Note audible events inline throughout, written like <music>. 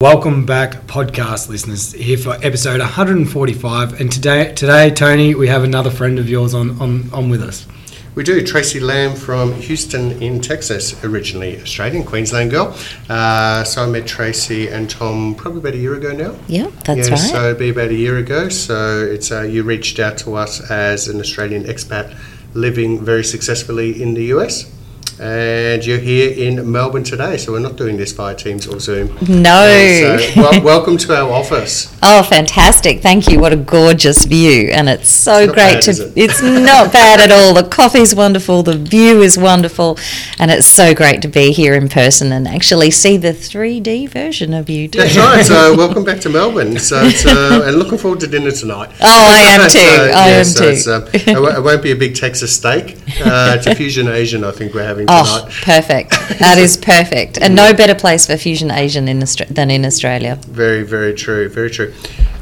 Welcome back, podcast listeners, here for episode 145. And today, today, Tony, we have another friend of yours on, on, on with us. We do. Tracy Lamb from Houston in Texas, originally Australian, Queensland girl. Uh, so I met Tracy and Tom probably about a year ago now. Yeah, that's yeah, right. So it'd be about a year ago. So it's uh, you reached out to us as an Australian expat living very successfully in the US. And you're here in Melbourne today, so we're not doing this via Teams or Zoom. No. Uh, so wel- welcome to our office. Oh, fantastic. Thank you. What a gorgeous view. And it's so It's great bad, to it? <laughs> it's not bad at all. The coffee's wonderful, the view is wonderful, and it's so great to be here in person and actually see the 3D version of you too. That's <laughs> right. So welcome back to Melbourne. So uh, and looking forward to dinner tonight. Oh, I <laughs> am too. So, I yeah, am so too. uh, it won't- it won't be a big Texas steak. Uh, it's a fusion Asian. I think we're having Oh, tonight. perfect. That is <laughs> perfect. And no better place for Fusion Asian in Austra- than in Australia. Very, very true. Very true.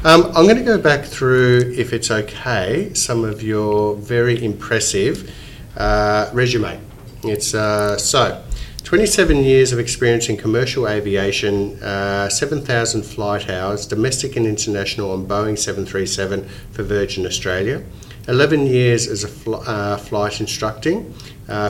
Um, I'm going to go back through, if it's okay, some of your very impressive uh, resume. It's uh, so. 27 years of experience in commercial aviation, uh, 7,000 flight hours, domestic and international on Boeing 737 for Virgin Australia, 11 years as a fl- uh, flight instructing,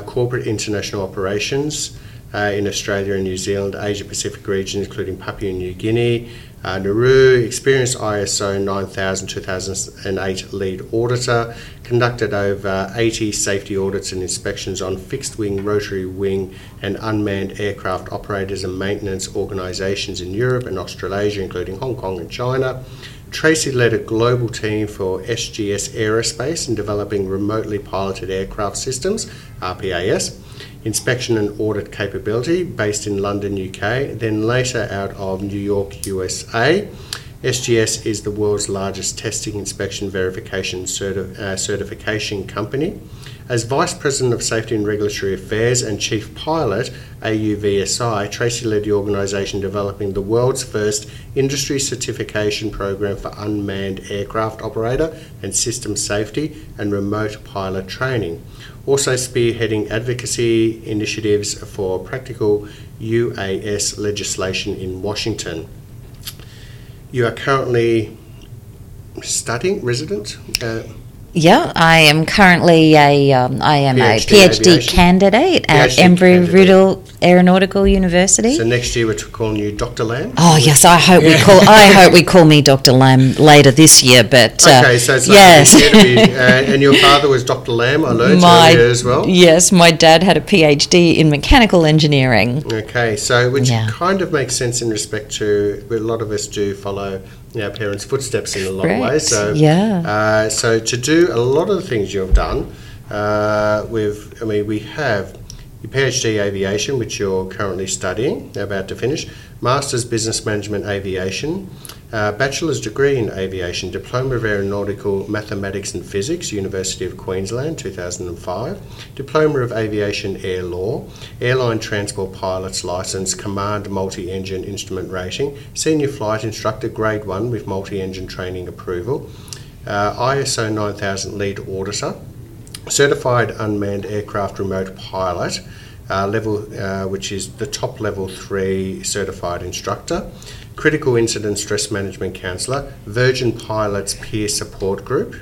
corporate international operations uh, in Australia and New Zealand, Asia Pacific region, including Papua New Guinea, uh, Nauru, experienced ISO 9000 2008 lead auditor, conducted over 80 safety audits and inspections on fixed wing, rotary wing, and unmanned aircraft operators and maintenance organisations in Europe and Australasia, including Hong Kong and China. Tracy led a global team for SGS Aerospace in developing remotely piloted aircraft systems, RPAS, inspection and audit capability based in London, UK, then later out of New York, USA. SGS is the world's largest testing, inspection, verification, certi- uh, certification company. As Vice President of Safety and Regulatory Affairs and Chief Pilot, AUVSI, Tracy led the organisation developing the world's first industry certification program for unmanned aircraft operator and system safety and remote pilot training. Also spearheading advocacy initiatives for practical UAS legislation in Washington. You are currently studying, resident? Uh, Yeah, I am currently a um, I am a PhD PhD aviation. candidate at PhD Embry-Riddle Aeronautical University. so next year we're calling you Dr. Lamb? Oh yes, I hope we call. I <laughs> hope we call me Dr. Lamb later this year. But uh, Okay, so it's like yes, to be, uh, and your father was Dr. Lamb, I learned my earlier as well. yes, my dad had a PhD in mechanical engineering. Okay, so which Yeah. kind of makes sense in respect to a lot of us do follow our parents' footsteps in a lot of ways. So yeah. uh, so to do a lot of the things you've done, uh, with I mean we have your PhD aviation, which you're currently studying, about to finish, Master's Business Management Aviation, uh, Bachelor's Degree in Aviation, Diploma of Aeronautical Mathematics and Physics, University of Queensland, 2005, Diploma of Aviation Air Law, Airline Transport Pilot's License, Command Multi Engine Instrument Rating, Senior Flight Instructor Grade 1 with Multi Engine Training Approval, uh, ISO 9000 Lead Auditor, Certified Unmanned Aircraft Remote Pilot, uh, level, uh, which is the top level three certified instructor, Critical Incident Stress Management Counsellor, Virgin Pilots Peer Support Group,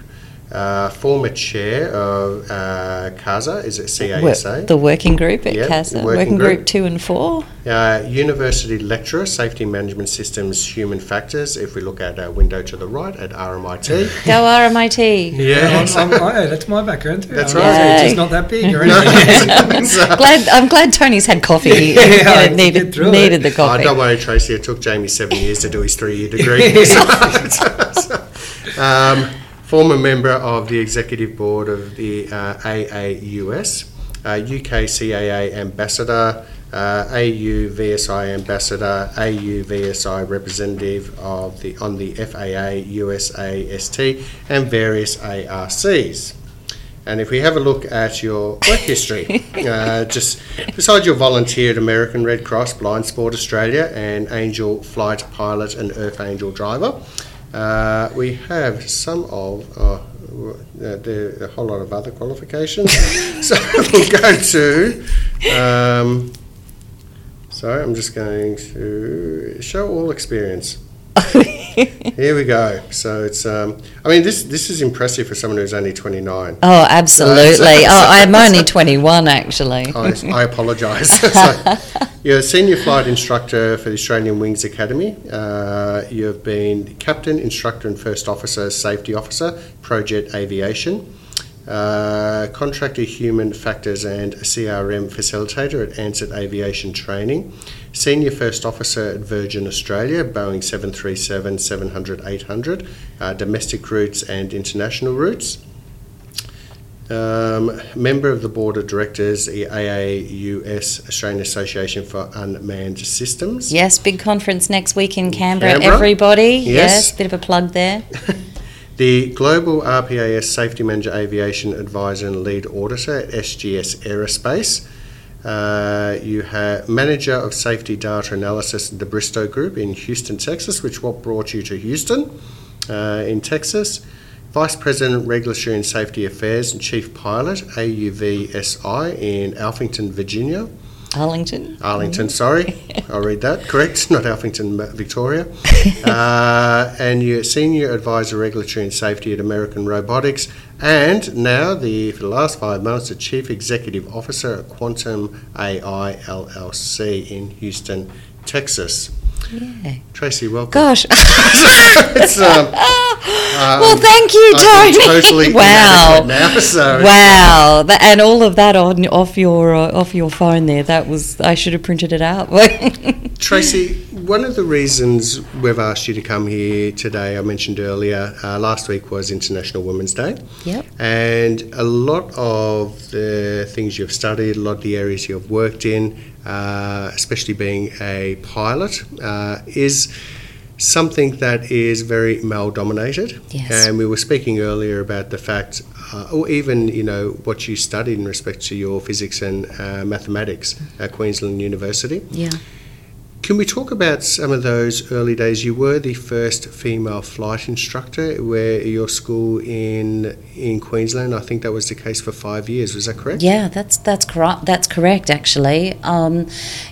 uh, former chair of uh, CASA, is it CASA? Work- the working group at Yeah, CASA, working, working group. group. two and four. Uh, university lecturer, Safety Management Systems, Human Factors. If we look at our window to the right at RMIT. Go RMIT. yeah, I'm, I'm, I, that's my background too. That's I'm right. It's just not that big or <laughs> anything. so- <laughs> Glad I'm glad Tony's had coffee. <laughs> He Yeah, I had needed get through it. needed the Oh, coffee. don't worry, Tracy. It took Jamie seven years to do his three-year degree. um, former member of the executive board of the uh, AAUS, uh, UK CAA ambassador, uh, AU VSI ambassador, AU VSI representative of the on the FAA USAST, and various ARCs. And if we have a look at your work history, <laughs> uh, just besides your volunteer at American Red Cross, Blind Sport Australia, and Angel Flight Pilot and Earth Angel Driver, uh, we have some of uh, uh, there are a whole lot of other qualifications. <laughs> so we'll go to. Um, so So I'm just going to show all experience. <laughs> Here we go. So it's, um, I mean, this this is impressive for someone who's only 29. Oh, absolutely. <laughs> Oh, I'm only 21 actually. I, I apologise. so, you're a senior flight instructor for the Australian Wings Academy. Uh, you've been captain, instructor, and first officer, safety officer, Projet Aviation. Uh, contractor human factors and CRM facilitator at Ansett Aviation Training, senior first officer at Virgin Australia, Boeing 737 700 800, uh, domestic routes and international routes. Um, member of the board of directors, the AAUS, Australian Association for Unmanned Systems. Yes, big conference next week in Canberra, Canberra? everybody. Yes. Yes. bit of a plug there. <laughs> The Global RPAS Safety Manager Aviation Advisor and Lead Auditor at SGS Aerospace. Uh, you have Manager of Safety Data Analysis at the Bristow Group in Houston, Texas, which what brought you to Houston uh, in Texas. Vice President Regulatory and Safety Affairs and Chief Pilot AUVSI in Alphington, Virginia. Arlington. Arlington, sorry, <laughs> I'll read that. Correct, <laughs> not Alphington, Victoria. <laughs> Uh, and you're Senior Advisor Regulatory and Safety at American Robotics. And now, the for the last five months, the Chief Executive Officer at Quantum AI LLC in Houston, Texas. Yeah. Tracy, welcome. Gosh. <laughs> <laughs> It's, um, well, thank you, Tony. totally <laughs> wow. now, so Wow, That- and all of that on off your uh, off your phone there. That was I should have printed it out. Tracy, one of the reasons we've asked you to come here today, I mentioned earlier, uh, last week was International Women's Day. Yep. And a lot of the things you've studied, a lot of the areas you've worked in, uh, especially being a pilot, uh, is something that is very male dominated. Yes. And we were speaking earlier about the fact, uh, or even, you know, what you studied in respect to your physics and uh, mathematics at Queensland University. yeah. Can we talk about some of those early days? You were the first female flight instructor where your school in in Queensland. I think that was the case for five years. Was that correct? Yeah, that's that's correct. That's correct. Actually, um,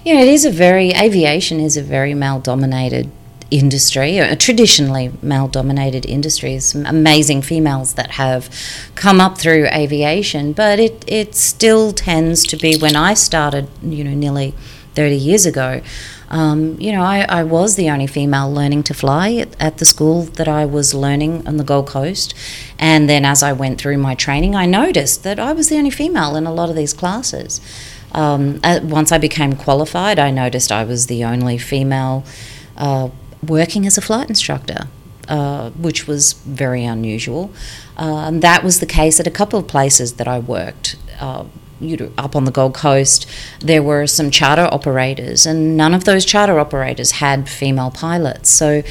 you know, it is a very aviation is a very male-dominated industry, a traditionally male-dominated industry. There's some amazing females that have come up through aviation, but it it still tends to be when I started, you know, nearly thirty years ago. Um, you know, I, I was the only female learning to fly at, at the school that I was learning on the Gold Coast. And then as I went through my training, I noticed that I was the only female in a lot of these classes. Um, once I became qualified, I noticed I was the only female uh, working as a flight instructor. Uh, which was very unusual. Uh, and that was the case at a couple of places that I worked. Uh, you know, up on the Gold Coast, there were some charter operators, and none of those charter operators had female pilots. So,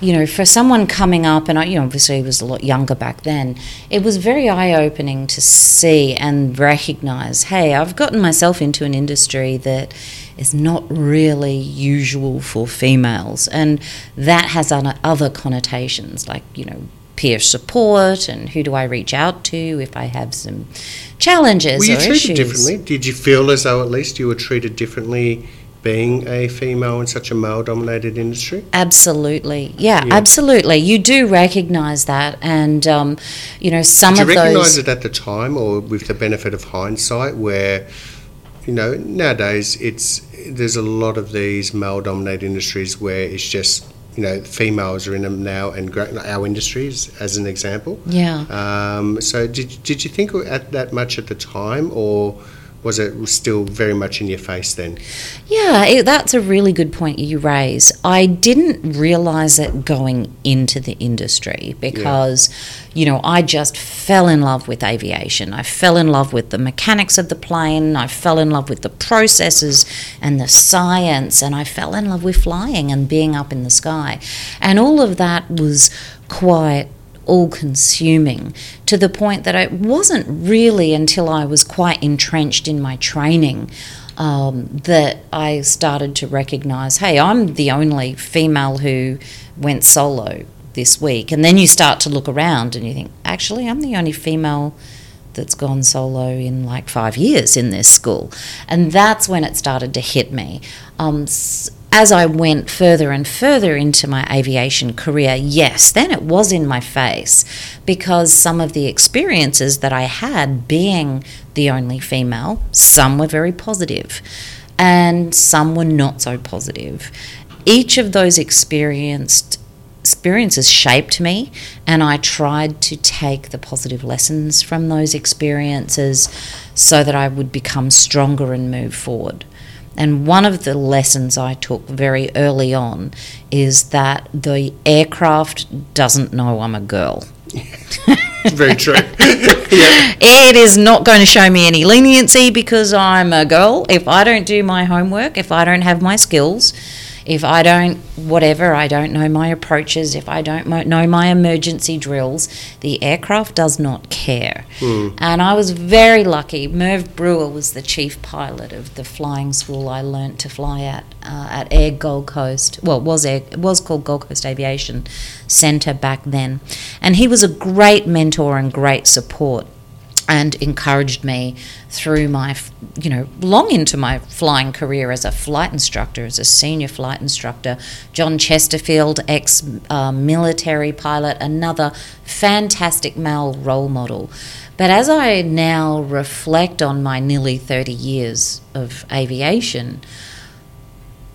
you know, for someone coming up, and I, you know, obviously he was a lot younger back then, it was very eye opening to see and recognize hey, I've gotten myself into an industry that is not really usual for females, and that has other other connotations like, you know, peer support and who do I reach out to if I have some challenges Were you treated issues. differently? Did you feel as though at least you were treated differently being a female in such a male-dominated industry? Absolutely, yeah, Yeah. absolutely. You do recognise that, and um, you know some of. Did you recognise those. it at the time, or with the benefit of hindsight, where you know nowadays it's there's a lot of these male-dominated industries where it's just you know females are in them now, and our industries as an example. Yeah. Um, so did did you think at that much at the time, or was it still very much in your face then? Yeah, it, that's a really good point you raise. I didn't realize it going into the industry because, you know, I just fell in love with aviation. I fell in love with the mechanics of the plane. I fell in love with the processes and the science, and I fell in love with flying and being up in the sky. And all of that was quite all consuming to the point that it wasn't really until I was quite entrenched in my training um, that I started to recognize hey, I'm the only female who went solo this week. And then you start to look around and you think, actually, I'm the only female that's gone solo in like five years in this school. And that's when it started to hit me. Um, as I went further and further into my aviation career, yes, then it was in my face because some of the experiences that I had being the only female, some were very positive and some were not so positive. Each of those experienced experiences shaped me and I tried to take the positive lessons from those experiences so that I would become stronger and move forward. And one of the lessons I took very early on is that the aircraft doesn't know I'm a girl. <laughs> Very true. <laughs> yeah. It is not going to show me any leniency because I'm a girl. If I don't do my homework, if I don't have my skills, if I don't, whatever, I don't know my approaches, if I don't know my emergency drills, the aircraft does not care. Mm. And I was very lucky. Merv Brewer was the chief pilot of the flying school I learnt to fly at uh, at Air Gold Coast. Well, was Air, it was called Gold Coast Aviation Centre back then, and he was a great mentor and great support and encouraged me through my, you know, long into my flying career as a flight instructor, as a senior flight instructor. John Chesterfield, ex uh, military pilot, another fantastic male role model. But as I now reflect on my nearly 30 years of aviation,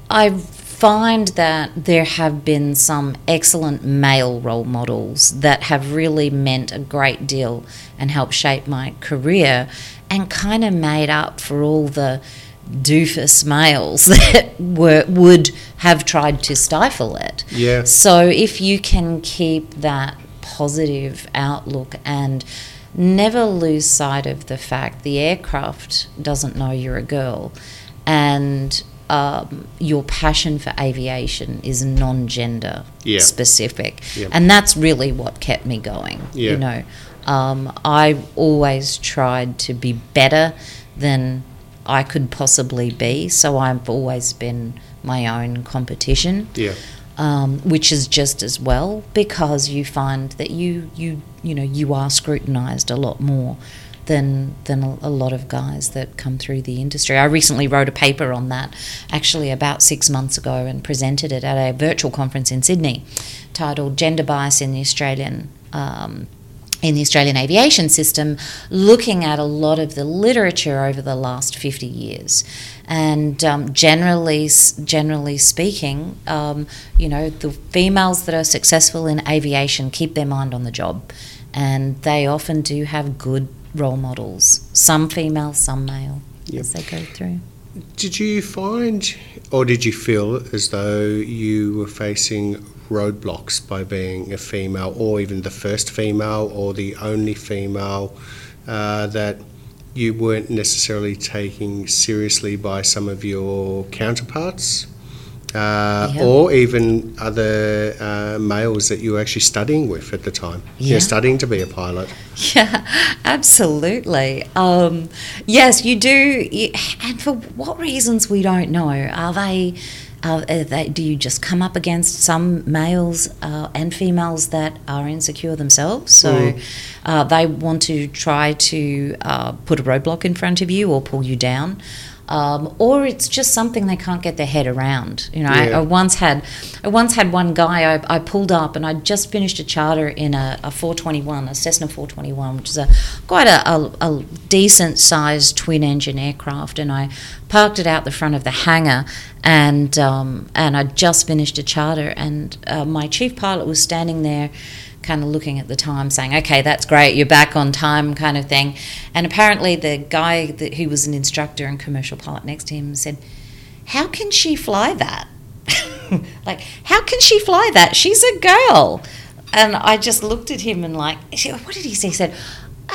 I find that there have been some excellent male role models that have really meant a great deal and helped shape my career and kind of made up for all the doofus males <laughs> that were would have tried to stifle it. Yeah. So if you can keep that positive outlook and never lose sight of the fact the aircraft doesn't know you're a girl and um, your passion for aviation is non-gender yeah. specific, yeah. and that's really what kept me going. Yeah. You know, um, I always tried to be better than I could possibly be, so I've always been my own competition. Yeah. Um, which is just as well because you find that you you you know you are scrutinized a lot more than than a, lot of guys that come through the industry. I recently wrote a paper on that, actually about six months ago, and presented it at a virtual conference in Sydney, titled "Gender Bias in the Australian." Um, in the Australian aviation system, looking at a lot of the literature over the last 50 years. And um, generally, generally speaking, um, you know, the females that are successful in aviation keep their mind on the job, and they often do have good role models, some female, some male, yep. as they go through. Did you find, or did you feel as though you were facing roadblocks by being a female, or even the first female, or the only female, uh, that you weren't necessarily taking seriously by some of your counterparts? Uh, yeah. or even other uh, males that you were actually studying with at the time. Yeah. You're studying to be a pilot. <laughs> Yeah, absolutely. Um, yes, you do. And for what reasons we don't know. Are they? Are they, do you just come up against some males uh, and females that are insecure themselves? So mm. uh, they want to try to uh, put a roadblock in front of you or pull you down um, or it's just something they can't get their head around. You know, yeah. I, I, once had, I once had one guy. I, I pulled up and I just finished a charter in a, a 421, a Cessna 421, which is a quite a, a, a decent sized twin engine aircraft, and I parked it out the front of the hangar, and um, and I just finished a charter, and uh, my chief pilot was standing there kind of looking at the time saying, okay, that's great, you're back on time, kind of thing. And apparently, the guy that, who was an instructor and commercial pilot next to him said, How can she fly that? <laughs> like, how can she fly that? She's a girl. And I just looked at him and, like, what did he say? He said,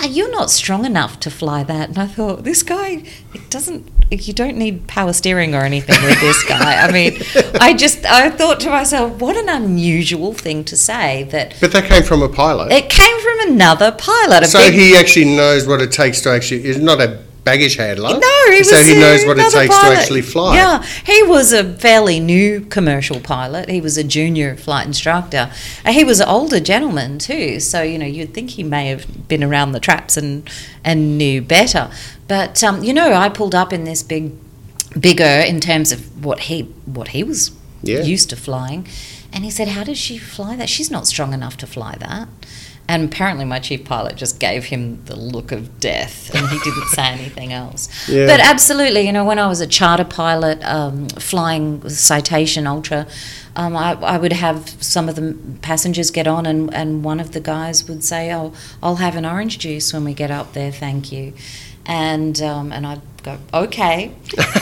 you're not strong enough to fly that. And I thought, this guy, it doesn't, you don't need power steering or anything with this <laughs> guy. I mean, I just, I thought to myself, what an unusual thing to say that. But that came from a pilot. It came from another pilot. So big, he actually knows what it takes to actually, it's not a baggage handler. No, he so was he knows what it takes pilot. to actually fly. Yeah, he was a fairly new commercial pilot. He was a junior flight instructor. And he was an older gentleman too, so you know you'd think he may have been around the traps and and knew better. But um, you know, I pulled up in this big, bigger in terms of what he what he was Yeah. used to flying, and he said, "How does she fly that? She's not strong enough to fly that." And apparently, my chief pilot just gave him the look of death, and he didn't say <laughs> anything else. Yeah. But absolutely, you know, when I was a charter pilot um, flying Citation Ultra, um, I, I would have some of the passengers get on, and, and one of the guys would say, "Oh, I'll have an orange juice when we get up there, thank you," and um, and I'd go, "Okay,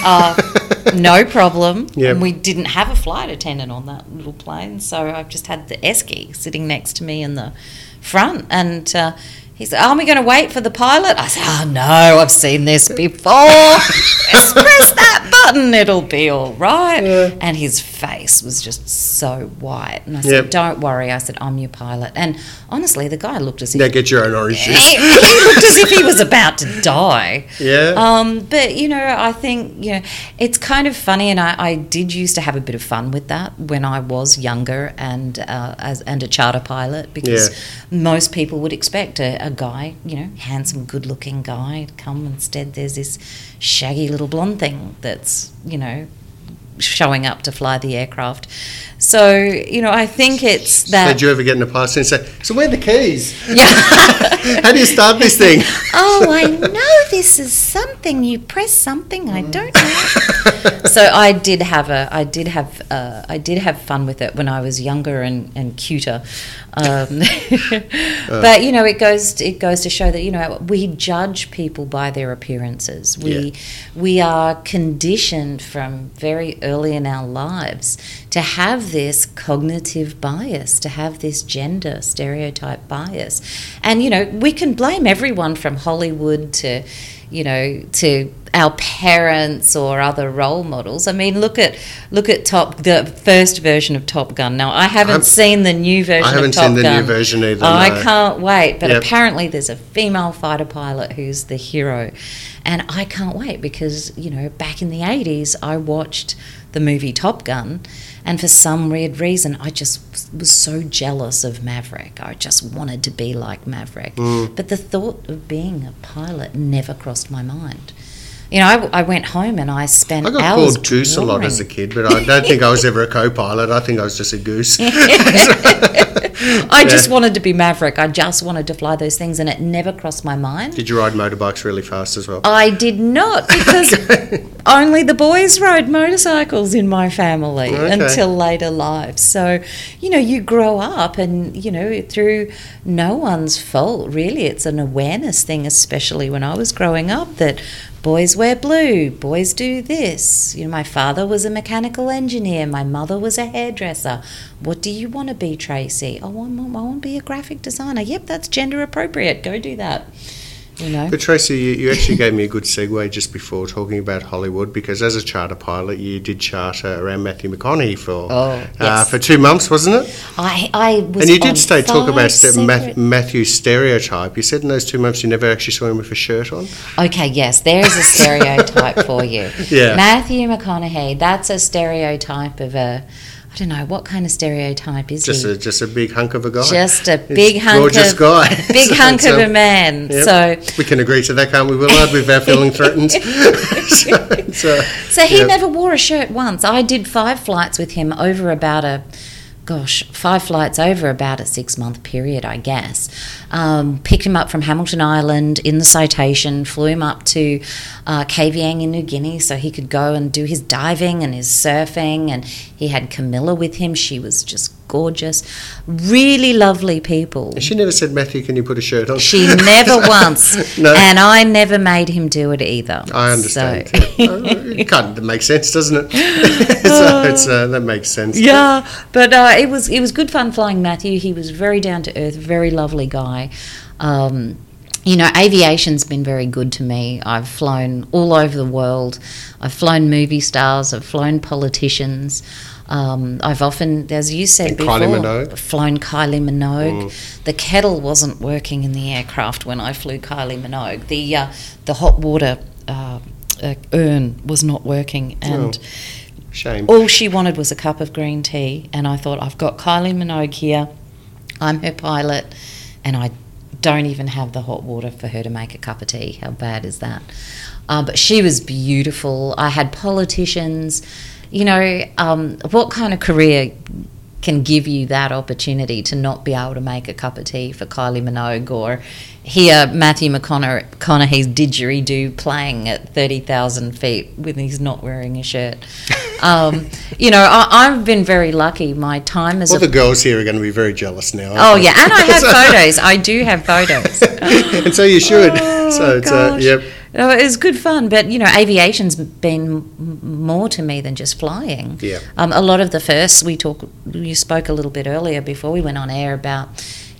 uh, <laughs> no problem." Yep. And we didn't have a flight attendant on that little plane, so I've just had the esky sitting next to me in the front, and. Uh, he said, Are we going to wait for the pilot? I said, Oh, no, I've seen this before. <laughs> Just press that it'll be all right. And his face was just so white. And I said, Yep. Don't worry. I said, I'm your pilot. And honestly, the guy looked as if Now get your own orange he, he looked as if he was about to die. Yeah. Um, but you know, I think you know it's kind of funny, and I, I did used to have a bit of fun with that when I was younger and uh, as and a charter pilot because Yeah. most people would expect a, a guy, you know, handsome, good-looking guy to come. Instead, there's this shaggy little blonde thing that's you know showing up to fly the aircraft. So you know, I think it's that. Did you ever get in a pilot and say, "So where are the keys? yeah. <laughs> How do you start this thing?" <laughs> oh, I know this is something. You press something. I don't know. <laughs> so I did have a, I did have, uh, I did have fun with it when I was younger and, and cuter. Um, but you know, it goes, it goes to show that you know we judge people by their appearances. We, Yeah. we are conditioned from very early in our lives to have this cognitive bias, to have this gender stereotype bias. And, you know, we can blame everyone from Hollywood to, you know, to our parents or other role models. I mean, look at look at Top the first version of Top Gun. Now, I haven't I'm- seen the new version I haven't of Top seen the Gun. new version either. Oh, I can't wait. But Yep. apparently, there's a female fighter pilot who's the hero. And I can't wait because, you know, back in the 80s, I watched the movie Top Gun. And for some weird reason, I just was so jealous of Maverick. I just wanted to be like Maverick. Mm. But the thought of being a pilot never crossed my mind. You know, I, I went home and I spent I got hours called goose a lot as a kid, but I don't think I was ever a co-pilot. I think I was just a goose. <laughs> I just Yeah. wanted to be Maverick. I just wanted to fly those things, and it never crossed my mind. Did you ride motorbikes really fast as well? I did not because <laughs> only the boys rode motorcycles in my family Okay. until later life. So, you know, you grow up and, you know, through no one's fault, really. It's an awareness thing, especially when I was growing up, that boys wear blue, boys do this. You know, my father was a mechanical engineer, my mother was a hairdresser. What do you want to be, Tracy? Oh, I want, I want to be a graphic designer. Yep, that's gender appropriate. Go do that. You know? But Tracy, you, you actually gave me a good segue just before talking about Hollywood because as a charter pilot, you did charter around Matthew McConaughey for Oh, uh, for two months, wasn't it? I, I was and you did stay talk about separate- Matthew's stereotype. You said in those two months you never actually saw him with a shirt on. Okay, yes, there's a stereotype for you. <laughs> Yeah. Matthew McConaughey, that's a stereotype of a, don't know, what kind of stereotype is Just he? a just a big hunk of a guy. Just a It's big hunk gorgeous of, guy. <laughs> big <laughs> So hunk of a man. Yep. So, we can agree to that, can't we, Willard? Without feeling threatened. <laughs> so, uh, so he yeah. never wore a shirt once. I did five flights with him over about a, gosh, five flights over about a six month period, I guess. Um, picked him up from Hamilton Island in the citation, flew him up to uh, Kavieng in New Guinea so he could go and do his diving and his surfing. And he had Camila with him. She was just gorgeous. Really lovely people. She never said, Matthew, can you put a shirt on? She never <laughs> once. No. And I never made him do it either. I understand. So- <laughs> Uh, it kind of makes sense, doesn't it? <laughs> so it's, uh, that makes sense. Yeah, but uh, it was it was good fun flying Matthew. He was very down to earth, very lovely guy. Um, you know, aviation's been very good to me. I've flown all over the world. I've flown movie stars. I've flown politicians. Um, I've often, as you said And before, Kylie flown Kylie Minogue. The kettle wasn't working in the aircraft when I flew Kylie Minogue. The uh, the hot water uh, uh, urn was not working, and Shame. all she wanted was a cup of green tea. And I thought, I've got Kylie Minogue here. I'm her pilot, and I don't even have the hot water for her to make a cup of tea. How bad is that? Uh, but she was beautiful. I had politicians. You know, um, what kind of career can give you that opportunity to not be able to make a cup of tea for Kylie Minogue or hear Matthew McConaughey's didgeridoo playing at 30,000 feet when he's not wearing a shirt. <laughs> Um, you know, I, have been very lucky. My time as All a the girls here are going to be very jealous now. Oh yeah, and I have <laughs> photos. I do have photos. <laughs> and so you should. Oh, so it's uh, yep. No, it was good fun, but you know, aviation's been more to me than just flying. Yeah. Um, a lot of the firsts we talk, you spoke a little bit earlier before we went on air about,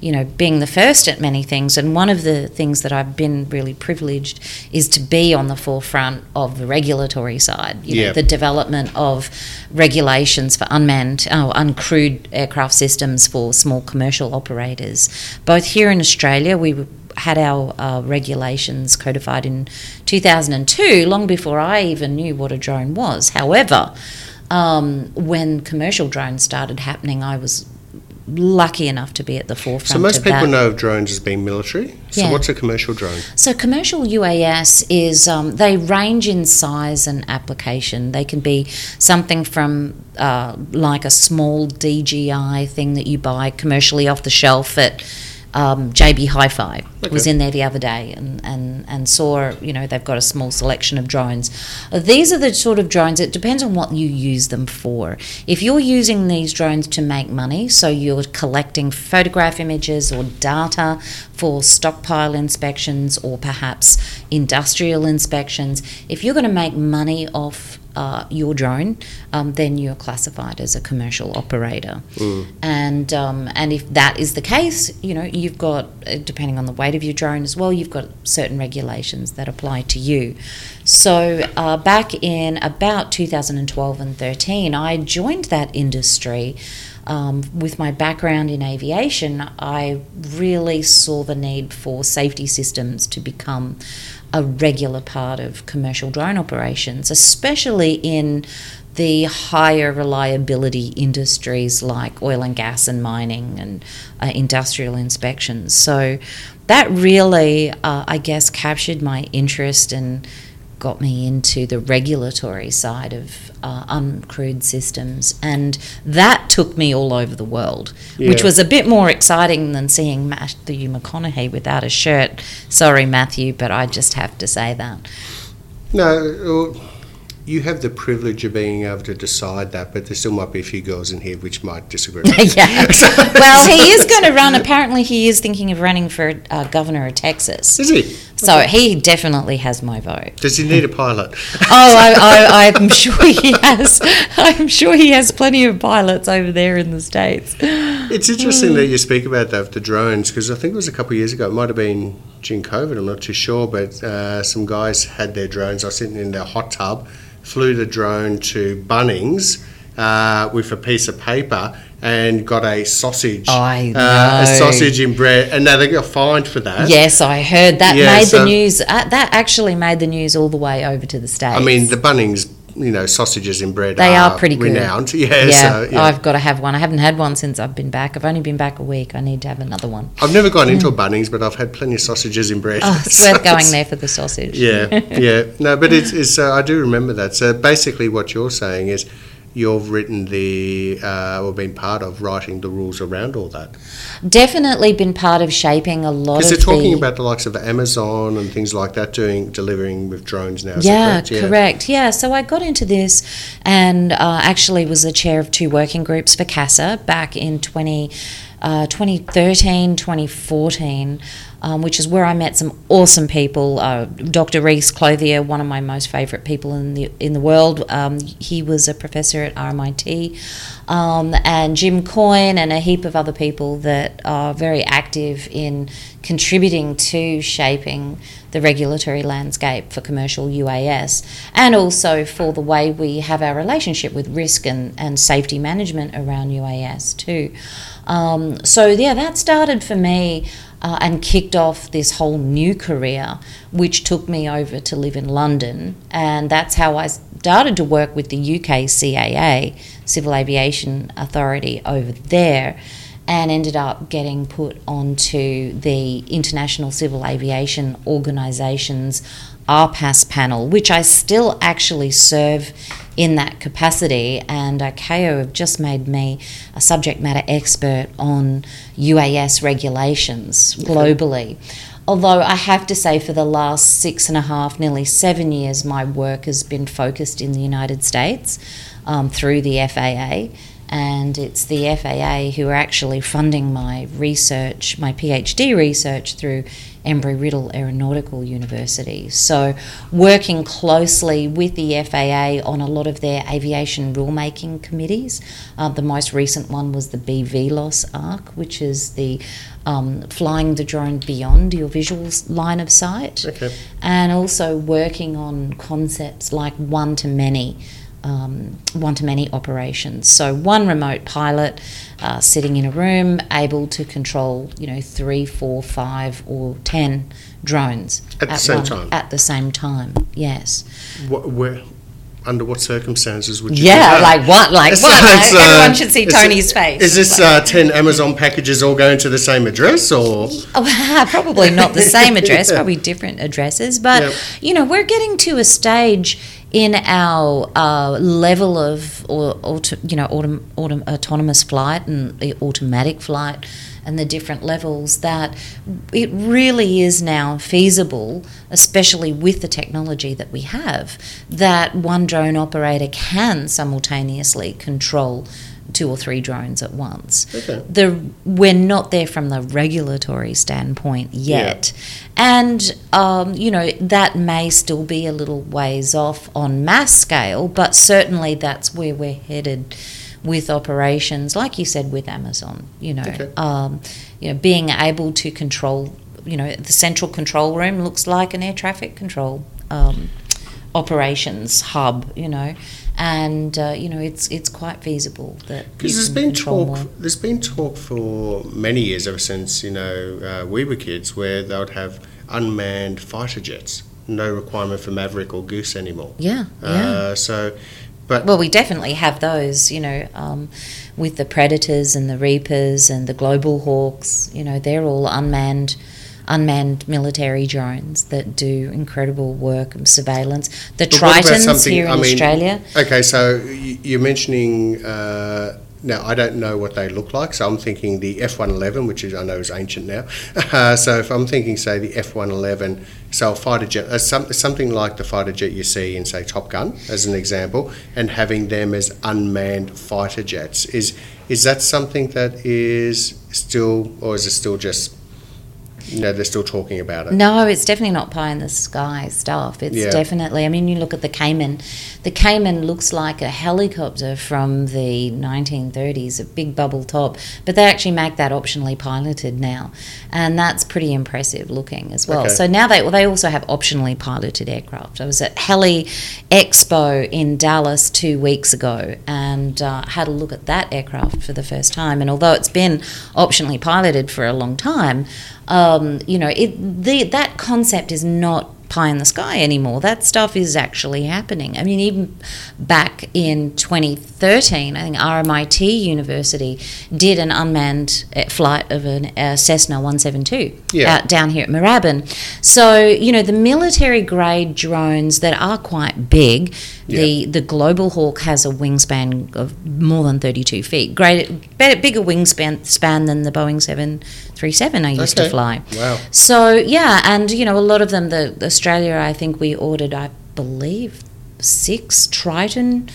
you know, being the first at many things, and one of the things that I've been really privileged is to be on the forefront of the regulatory side. You Yeah. know, the development of regulations for unmanned, oh, uncrewed aircraft systems for small commercial operators. Both here in Australia, we had our uh, regulations codified in 2002, long before I even knew what a drone was. However, um, when commercial drones started happening, I was lucky enough to be at the forefront. So most people that. know of drones as being military. So Yeah. what's a commercial drone? So commercial UAS is um, they range in size and application. They can be something from uh, like a small DJI thing that you buy commercially off the shelf at um, JB Hi-Fi. Was in there the other day and, and, and saw you know they've got a small selection of drones. Uh, These are the sort of drones. It depends on what you use them for. If you're using these drones to make money, so you're collecting photograph images or data for stockpile inspections or perhaps industrial inspections, if you're going to make money off uh, your drone, um, then you're classified as a commercial operator. And um, and if that is the case, you know you've got uh, depending on the weight of your drone as well, you've got certain regulations that apply to you. So uh, back in about 2012 and 13, I joined that industry. Um, with my background in aviation, I really saw the need for safety systems to become a regular part of commercial drone operations, especially in the higher reliability industries like oil and gas and mining and uh, industrial inspections. So that really, uh, I guess, captured my interest and got me into the regulatory side of uh, uncrewed systems, and that took me all over the world, which was a bit more exciting than seeing Matthew McConaughey without a shirt. Sorry, Matthew, but I just have to say that. No, you have the privilege of being able to decide that, but there still might be a few girls in here which might disagree. <laughs> yeah. Well, he is going to run. Apparently, he is thinking of running for uh, governor of Texas. Is he? So he definitely has my vote. Does he need a pilot? Oh, I, I, <laughs> I'm sure he has. I'm sure he has plenty of pilots over there in the states. It's interesting that you speak about that, the drones, because I think it was a couple of years ago. It might have been during COVID. I'm not too sure, but uh, some guys had their drones. I was sitting in their hot tub, flew the drone to Bunnings uh, with a piece of paper, and got a sausage. I Uh, a sausage in bread, and now they got fined for that. Yes, I heard that Yeah, made so- the news. Uh, that actually made the news all the way over to the states. I mean, the Bunnings, you know, sausages in bread. They are pretty good. renowned. <laughs> Yeah, yeah, so, yeah. I've got to have one. I haven't had one since I've been back. I've only been back a week. I need to have another one. I've never gone into a Bunnings, but I've had plenty of sausages in bread. Oh, it's <laughs> So worth going it's- there for the sausage. Yeah, <laughs> yeah. No, but it's, it's uh, I do remember that. So basically, what you're saying is you've written the uh, or been part of writing the rules around all that Definitely been part of shaping a lot because they're talking the, about the likes of Amazon and things like that doing delivering with drones now. Yeah, correct? correct. Yeah, so I got into this and uh, actually was the chair of two working groups for CASA back in 20, uh, 2013, 2014, um, which is where I met some awesome people. Uh, Dr. Reece Clothier, one of my most favourite people in the in the world. Um, he was a professor at RMIT, um, and Jim Coyne and a heap of other people that are very active in contributing to shaping the regulatory landscape for commercial UAS and also for the way we have our relationship with risk and, and safety management around UAS too. Um, so, yeah, that started for me uh, and kicked off this whole new career, which took me over to live in London. And that's how I started to work with the UK CAA, Civil Aviation Authority, over there. And ended up getting put onto the International Civil Aviation Organization's RPAS panel, which I still actually serve in that capacity. And ICAO have just made me a subject matter expert on UAS regulations globally. Although I have to say, for the last six and a half, nearly seven years, my work has been focused in the United States um, through the FAA and it's the FAA who are actually funding my research, my PhD research through Embry Riddle Aeronautical University. So, working closely with the FAA on a lot of their aviation rulemaking committees. Uh, the most recent one was the BVLOS ARC, which is the um, flying the drone beyond your visual line of sight, Okay. and also working on concepts like one to many um, one to many operations. So one remote pilot uh, sitting in a room, able to control, you know, three, four, five, or ten drones At the same one- time? At the same time, yes. What, where, under what circumstances would you? Yeah, like what? Like <laughs> So what? it's, uh, Everyone should see Tony's it- face. Is this uh, ten Amazon packages all going to the same address, or Oh, <laughs> probably not the same address, <laughs> probably different addresses. But Yep. you know, we're getting to a stage in our uh, level of, or, auto, you know, autom, autom, autonomous flight and automatic flight, and the different levels that it really is now feasible, especially with the technology that we have, that one drone operator can simultaneously control two or three drones at once Okay. the we're not there from the regulatory standpoint yet, and um, you know that may still be a little ways off on mass scale, but certainly that's where we're headed with operations, like you said with Amazon. You know, Okay. um, you know, being able to control. You know, the central control room looks like an air traffic control um, operations hub. You know. And uh, you know it's it's quite feasible that because there's been talk, more. there's been talk for many years ever since you know uh, we were kids, where they would have unmanned fighter jets, no requirement for Maverick or Goose anymore. Yeah, yeah. Uh, so, but Well, we definitely have those, you know, um, with the Predators and the Reapers and the Global Hawks. You know, they're all unmanned, unmanned military drones that do incredible work of surveillance. The But Tritons here in I mean, Australia. Okay, so you're mentioning uh, now. I don't know what they look like, so I'm thinking the F111, which is I know is ancient now. <laughs> Uh, so if I'm thinking, say, the F111, so a fighter jet, uh, some, something like the fighter jet you see in, say, Top Gun, as an example, and having them as unmanned fighter jets is is that something that is still, or is it still just, know, they're still talking about it? No, it's definitely not pie in the sky stuff. It's Yeah. definitely. I mean, you look at the Kaman. The Kaman looks like a helicopter from the 1930s, a big bubble top, but they actually make that optionally piloted now, and that's pretty impressive looking as well. Okay. So now they well, they also have optionally piloted aircraft. I was at Heli Expo in Dallas two weeks ago and uh, had a look at that aircraft for the first time. And although it's been optionally piloted for a long time, um, you know, it the that concept is not pie in the sky anymore. That stuff is actually happening. I mean, even back in 2013, I think RMIT University did an unmanned uh, flight of a uh, Cessna 172 Yeah. out down here at Moorabbin. So, you know, the military grade drones that are quite big, the, the Global Hawk has a wingspan of more than 32 feet. Great, better, bigger wingspan span than the Boeing 737 I used Okay. to fly. Wow. So, yeah, and, you know, a lot of them, the Australia, I think we ordered, I believe, six Triton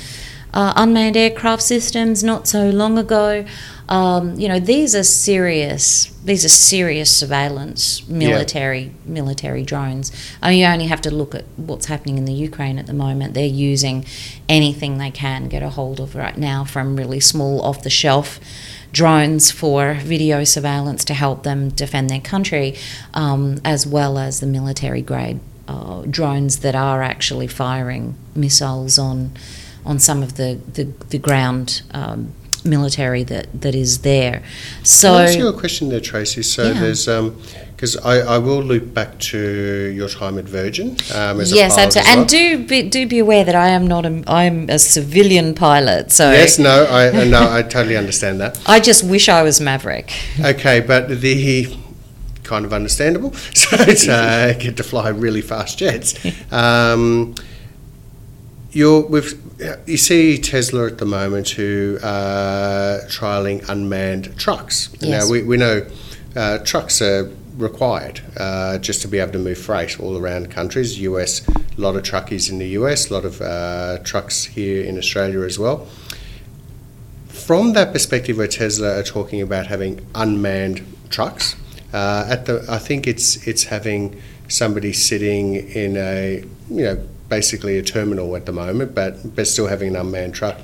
uh, unmanned aircraft systems not so long ago. Um, you know, these are serious. These are serious surveillance military military drones. I mean, you only have to look at what's happening in the Ukraine at the moment. They're using anything they can get a hold of right now, from really small off the shelf drones for video surveillance to help them defend their country, um, as well as the military grade uh, drones that are actually firing missiles on on some of the the, the ground um, military that, that is there. Can I So ask you a question there, Tracy? So Yeah. there's because I, I will loop back to your time at Virgin. Um, as a yes, absolutely. well. And do be, do be aware that I am not a I'm a civilian pilot. So Yes, no, I uh, no, I totally understand that. <laughs> I just wish I was Maverick. Okay, but the kind of understandable. <laughs> So it's uh, get to fly really fast jets. <laughs> Um, you're with you see Tesla at the moment who are trialing unmanned trucks. Yes. Now we, we know uh, trucks are required uh, just to be able to move freight all around countries. US, a lot of truckies in the US, a lot of uh, trucks here in Australia as well. From that perspective, where Tesla are talking about having unmanned trucks, uh, at the I think it's it's having somebody sitting in a you know basically a terminal at the moment, but but still having an unmanned truck.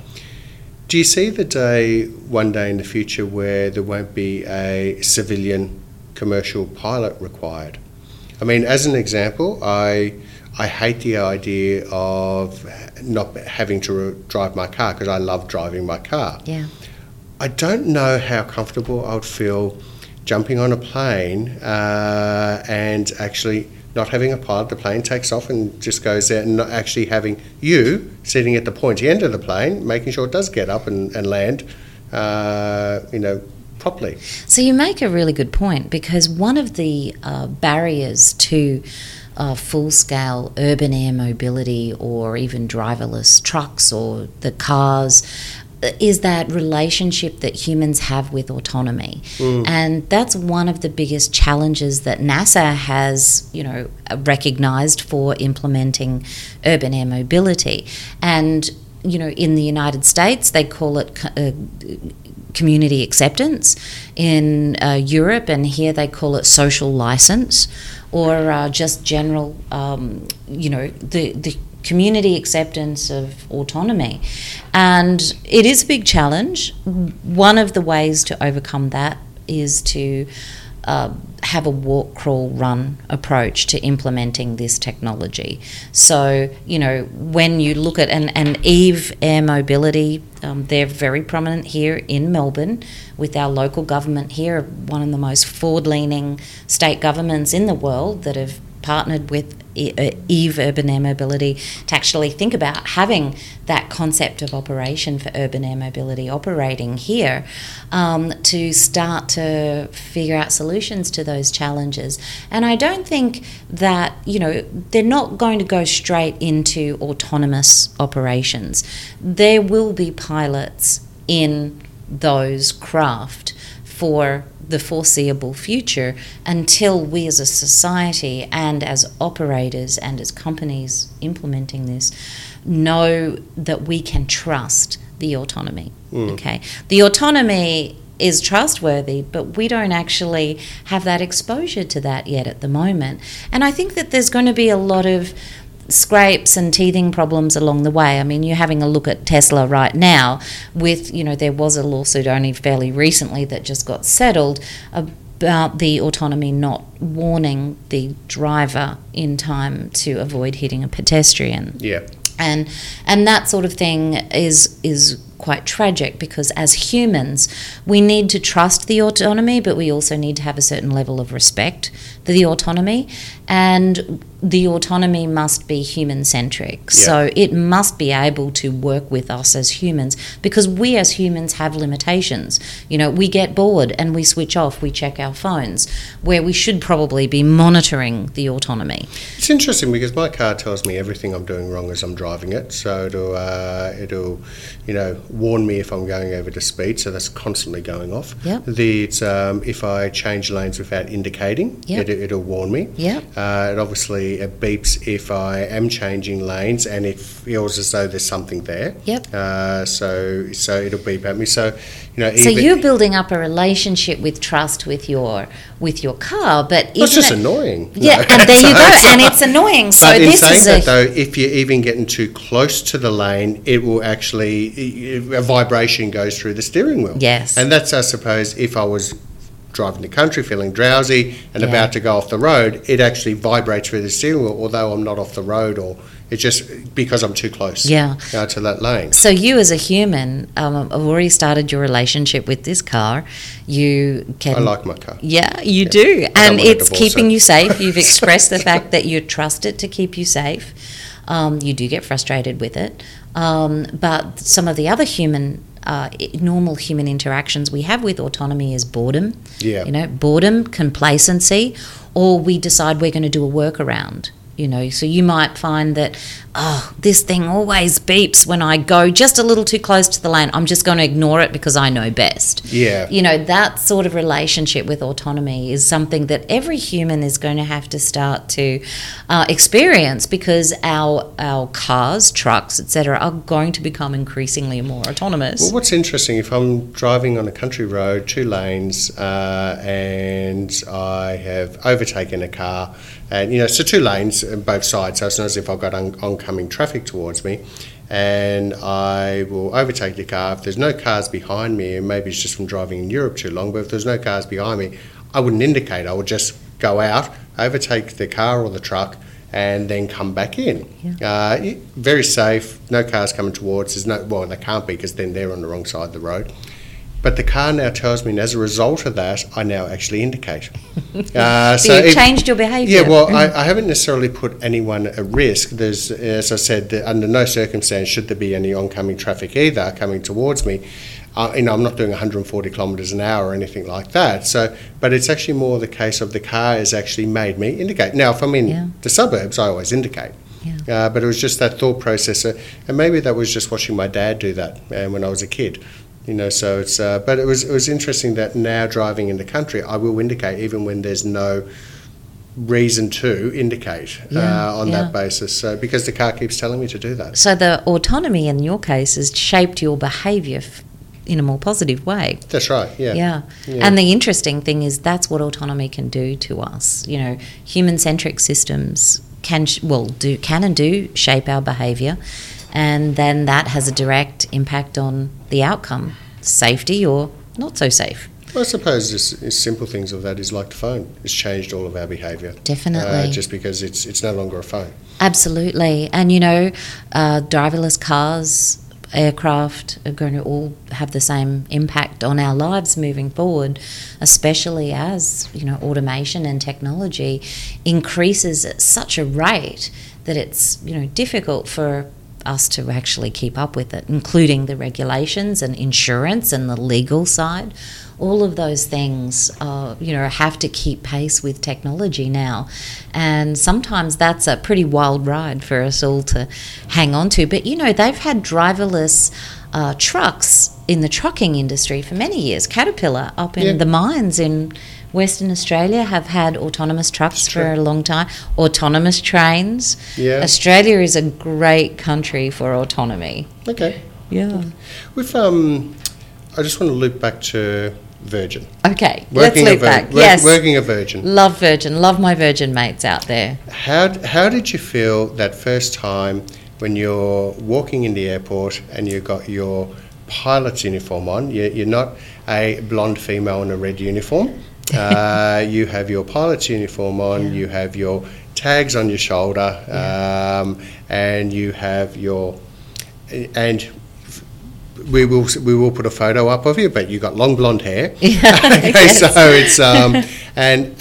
Do you see the day one day in the future where there won't be a civilian commercial pilot required? I mean, as an example, I I hate the idea of not having to re- drive my car because I love driving my car. Yeah. I don't know how comfortable I would feel jumping on a plane uh, and actually not having a pilot. The plane takes off and just goes there, and not actually having you sitting at the pointy end of the plane, making sure it does get up and, and land, uh, you know, properly. So you make a really good point because one of the uh, barriers to uh, full scale urban air mobility or even driverless trucks or the cars is that relationship that humans have with autonomy. And that's one of the biggest challenges that NASA has, you know, recognized for implementing urban air mobility. And you know, in the United States, they call it uh, community acceptance. In uh, Europe and here, they call it social license, or uh, just general, um, you know, the the community acceptance of autonomy. And it is a big challenge. One of the ways to overcome that is to uh, have a walk, crawl, run approach to implementing this technology. So, you know, when you look at, and EVE Air Mobility, um, they're very prominent here in Melbourne with our local government here, one of the most forward leaning state governments in the world that have partnered with uh, Eve Urban Air Mobility to actually think about having that concept of operation for urban air mobility operating here um, to start to figure out solutions to those challenges. And I don't think that, you know, they're not going to go straight into autonomous operations. There will be pilots in those craft for the foreseeable future until we as a society and as operators and as companies implementing this know that we can trust the autonomy. Mm. Okay. The autonomy is trustworthy, but we don't actually have that exposure to that yet at the moment. And I think that there's going to be a lot of scrapes and teething problems along the way. I mean, you're having a look at Tesla right now with, you know, there was a lawsuit only fairly recently that just got settled about the autonomy not warning the driver in time to avoid hitting a pedestrian Yeah. and and that sort of thing is is quite tragic because as humans we need to trust the autonomy but we also need to have a certain level of respect for the autonomy and the autonomy must be human centric so it must be able to work with us as humans because we as humans have limitations you know we get bored and we switch off we check our phones where we should probably be monitoring the autonomy It's interesting because my car tells me everything I'm doing wrong as I'm driving it. So it'll, uh, it'll, you know, warn me if I'm going over the speed. So that's constantly going off. Yep. The it's, um, if I change lanes without indicating, Yep. it, it'll warn me. Yep. Uh, it obviously it beeps if I am changing lanes and it feels as though there's something there. Yep. Uh, so so it'll beep at me. So you know. So you're building up a relationship with trust with your with your car, but Well, it's just it- annoying. Yeah, No. and there you go, <laughs> and it's annoying. So but in this saying that, though, if you're even getting too close to the lane, it will actually a vibration goes through the steering wheel. Yes. and that's I suppose if I was driving the country, feeling drowsy and Yeah. about to go off the road, it actually vibrates through the steering wheel, although I'm not off the road or it's just because I'm too close Yeah. uh, to that lane. So you, as a human, um, have already started your relationship with this car. You can. I like my car. Yeah, you do, don't and it's keeping it. you safe. You've <laughs> expressed the fact that you trust it to keep you safe. Um, you do get frustrated with it, um, but some of the other human, uh, normal human interactions we have with autonomy is boredom. Yeah. You know, boredom, complacency, or we decide we're going to do a workaround. You know, so you might find that, oh, this thing always beeps when I go just a little too close to the lane. I'm just going to ignore it because I know best Yeah. you know that sort of relationship with autonomy is something that every human is going to have to start to uh, experience because our our cars trucks etc are going to become increasingly more autonomous Well, what's interesting, if I'm driving on a country road, two lanes, uh, and I have overtaken a car, and you know, so two lanes on both sides, so it's not as if I've got on- oncoming traffic towards me, and I will overtake the car. If there's no cars behind me, and maybe it's just from driving in Europe too long, but if there's no cars behind me, I wouldn't indicate. I would just go out, overtake the car or the truck, and then come back in. Uh, very safe, no cars coming towards. There's no well, they can't be because then they're on the wrong side of the road. But the car now tells me, and as a result of that, I now actually indicate. <laughs> Uh, so, you've if- changed your behavior yeah, well, I, I haven't necessarily put anyone at risk. There's, as I said, under no circumstance should there be any oncoming traffic either coming towards me. Uh, you know, I'm not doing 140 kilometres an hour or anything like that. So, but it's actually more the case of the car has actually made me indicate. Now, if I'm in Yeah. the suburbs, I always indicate. Yeah. Uh, but it was just that thought process, uh, and maybe that was just watching my dad do that uh, when I was a kid. You know, so it's. Uh, but it was it was interesting that now driving in the country, I will indicate even when there's no reason to indicate Yeah, uh, on yeah. that basis. So because the car keeps telling me to do that. so the autonomy in your case has shaped your behavior f- in a more positive way That's right. Yeah. Yeah. Yeah. And the interesting thing is that's what autonomy can do to us. You know, human-centric systems can sh- well do can and do shape our behavior and then that has a direct impact on the outcome, safety or not so safe. Well, I suppose this, this simple things of that is like the phone. It's changed all of our behaviour. Definitely. Uh, just because it's it's no longer a phone. Absolutely. And you know, uh, driverless cars, aircraft are going to all have the same impact on our lives moving forward, especially as, you know, automation and technology increases at such a rate that it's, you know, difficult for us to actually keep up with it, including the regulations and insurance and the legal side. All of those things, uh, you know, have to keep pace with technology now, and sometimes that's a pretty wild ride for us all to hang on to. But you know, they've had driverless uh, trucks in the trucking industry for many years. Caterpillar up in Yeah. the mines in Western Australia have had autonomous trucks for a long time. Autonomous trains. Yeah. Australia is a great country for autonomy. Okay. Yeah. With um, I just want to loop back to Virgin. Okay, let's loop Vir- back. work- yes. Working a Virgin. Love Virgin. Love my Virgin mates out there. How, how did you feel that first time when you're walking in the airport and you got your pilot's uniform on? You, you're not a blonde female in a red uniform. Uh, <laughs> you have your pilot's uniform on, Yeah. you have your tags on your shoulder, um, and you have your. And we will we will put a photo up of you, but you got long blonde hair. <laughs> Yeah, <laughs> okay, so it's um, and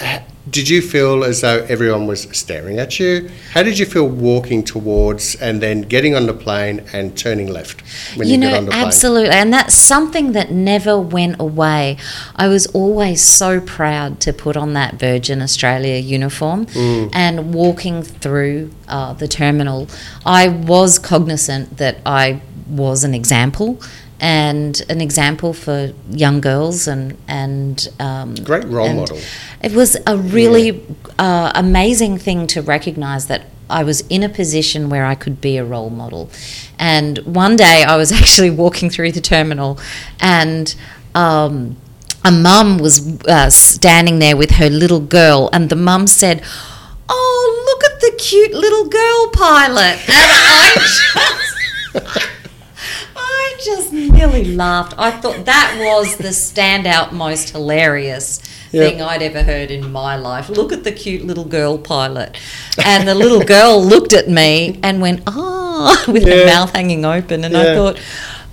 did you feel as though everyone was staring at you? How did you feel walking towards and then getting on the plane and turning left when you, you know, on the plane? absolutely. And that's something that never went away. I was always so proud to put on that Virgin Australia uniform Mm. and walking through uh, the terminal. I was cognizant that I was an example. And an example for young girls and and um, Great role and model. It was a really uh, amazing thing to recognize that I was in a position where I could be a role model. And one day I was <laughs> actually walking through the terminal and um, a mum was uh, standing there with her little girl, and the mum said, Oh, look at the cute little girl pilot. And I <laughs> just. Just nearly laughed. I thought that was the standout, most hilarious thing I'd ever heard in my life. Look at the cute little girl pilot. And the little girl looked at me and went, ah, <laughs> with her mouth hanging open. And I thought,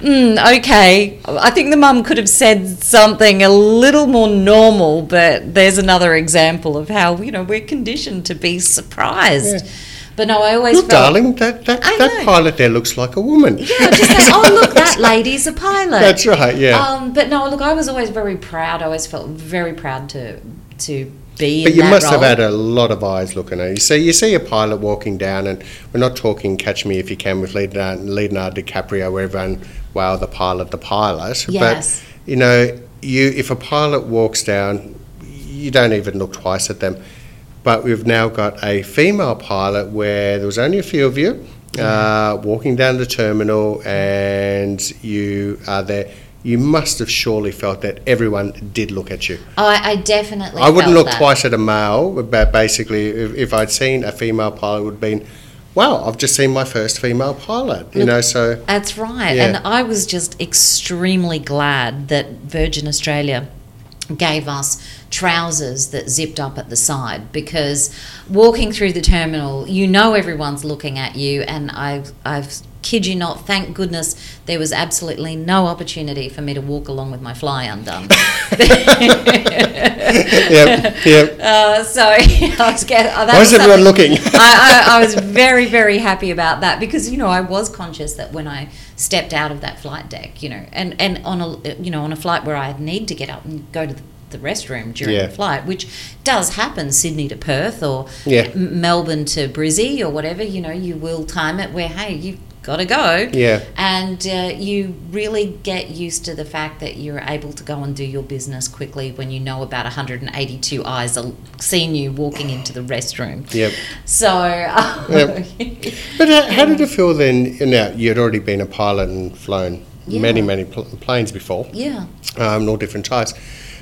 mm, okay, I think the mum could have said something a little more normal, but there's another example of how, you know, we're conditioned to be surprised. Yeah. But no, I always Look, felt. darling, that, that, that pilot there looks like a woman. Yeah, just say, oh, look, that <laughs> lady's a pilot. That's right, yeah. Um, but no, look, I was always very proud. I always felt very proud to to be But you must role. have had a lot of eyes looking at you. See, you see a pilot walking down, and we're not talking Catch Me If You Can with Leonardo, Leonardo DiCaprio, where everyone, wow, the pilot, the pilot. Yes. But, you know, you if a pilot walks down, you don't even look twice at them. But we've now got a female pilot where there was only a few of you uh, walking down the terminal, and you are there. You must have surely felt that everyone did look at you. I, I definitely. I wouldn't look that. twice at a male, but basically, if, if I'd seen a female pilot, it would have been, wow, I've just seen my first female pilot. You Look- know, so That's right. Yeah. And I was just extremely glad that Virgin Australia gave us trousers that zipped up at the side because walking through the terminal, you know everyone's looking at you and I've I've kid you not, thank goodness there was absolutely no opportunity for me to walk along with my fly undone. <laughs> yep, yep. <laughs> Uh, so <laughs> I was get, uh, that Why was is everyone looking? I, I, I was very, very happy about that because you know I was conscious that when I stepped out of that flight deck, you know, and, and on a you know on a flight where I need to get up and go to the, the restroom during Yeah. the flight, which does happen, Sydney to Perth or Yeah. Melbourne to Brizzy or whatever, you know, you will time it where hey you've got to go, Yeah. and uh, you really get used to the fact that you're able to go and do your business quickly when you know about 182 eyes are seeing you walking into the restroom. Yep. So, Yep. <laughs> But how, how did it feel then? Now, you'd already been a pilot and flown many, many pl- planes before, yeah, um, all different types.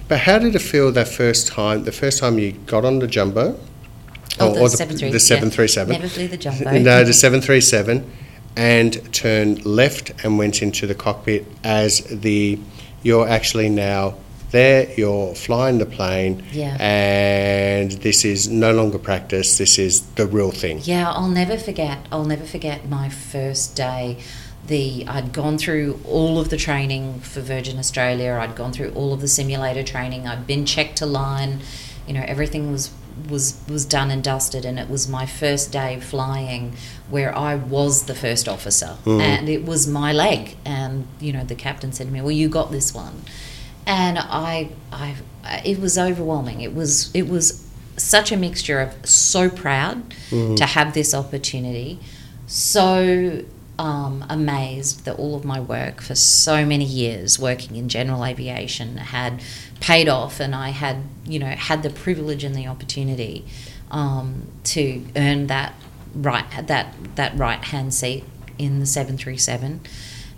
But how did it feel that first time, the first time you got on the jumbo? Oh, or- the or 737, The 737. Never flew the jumbo. No, the 737, and turned left and went into the cockpit as the. You're actually now there, you're flying the plane, Yeah. and this is no longer practice, this is the real thing. Yeah, I'll never forget. I'll never forget my first day. The I'd gone through all of the training for Virgin Australia. I'd gone through all of the simulator training. I'd been checked to line. You know, everything was was was done and dusted, and it was my first day flying where I was the first officer, mm. and it was my leg. And you know, the captain said to me, "Well, you got this one," and I, I, it was overwhelming. It was it was such a mixture of so proud mm-hmm. to have this opportunity, so um, amazed that all of my work for so many years working in general aviation had paid off, and I had you know had the privilege and the opportunity um, to earn that right that that right hand seat in the seven three seven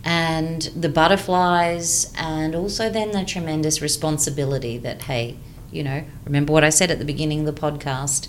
and the butterflies, and also then the tremendous responsibility that, hey, you know, remember what I said at the beginning of the podcast.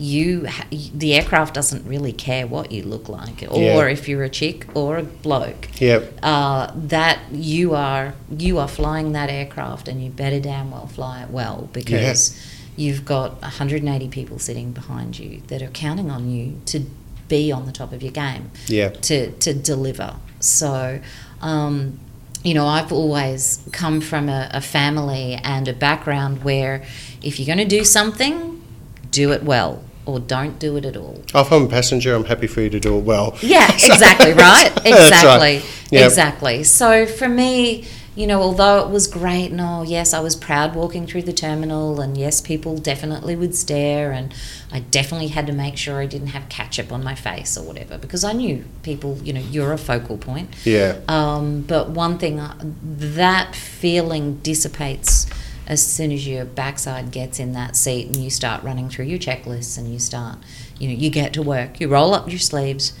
You, ha- the aircraft doesn't really care what you look like, or Yeah. if you're a chick or a bloke. Yep. Uh, that you are you are flying that aircraft, and you better damn well fly it well because you've got 180 people sitting behind you that are counting on you to be on the top of your game Yeah. to, to deliver. So, um, you know, I've always come from a, a family and a background where if you're going to do something, do it well or don't do it at all. Oh, If I'm a passenger, I'm happy for you to do it well. Yeah, exactly, right? <laughs> That's right. Exactly. Yep. Exactly. So for me, you know, although it was great, and oh, yes, I was proud walking through the terminal, and yes, people definitely would stare, and I definitely had to make sure I didn't have ketchup on my face or whatever, because I knew people, you know, you're a focal point. Yeah. Um, but one thing, uh, that feeling dissipates as soon as your backside gets in that seat and you start running through your checklists and you start, you know, you get to work. You roll up your sleeves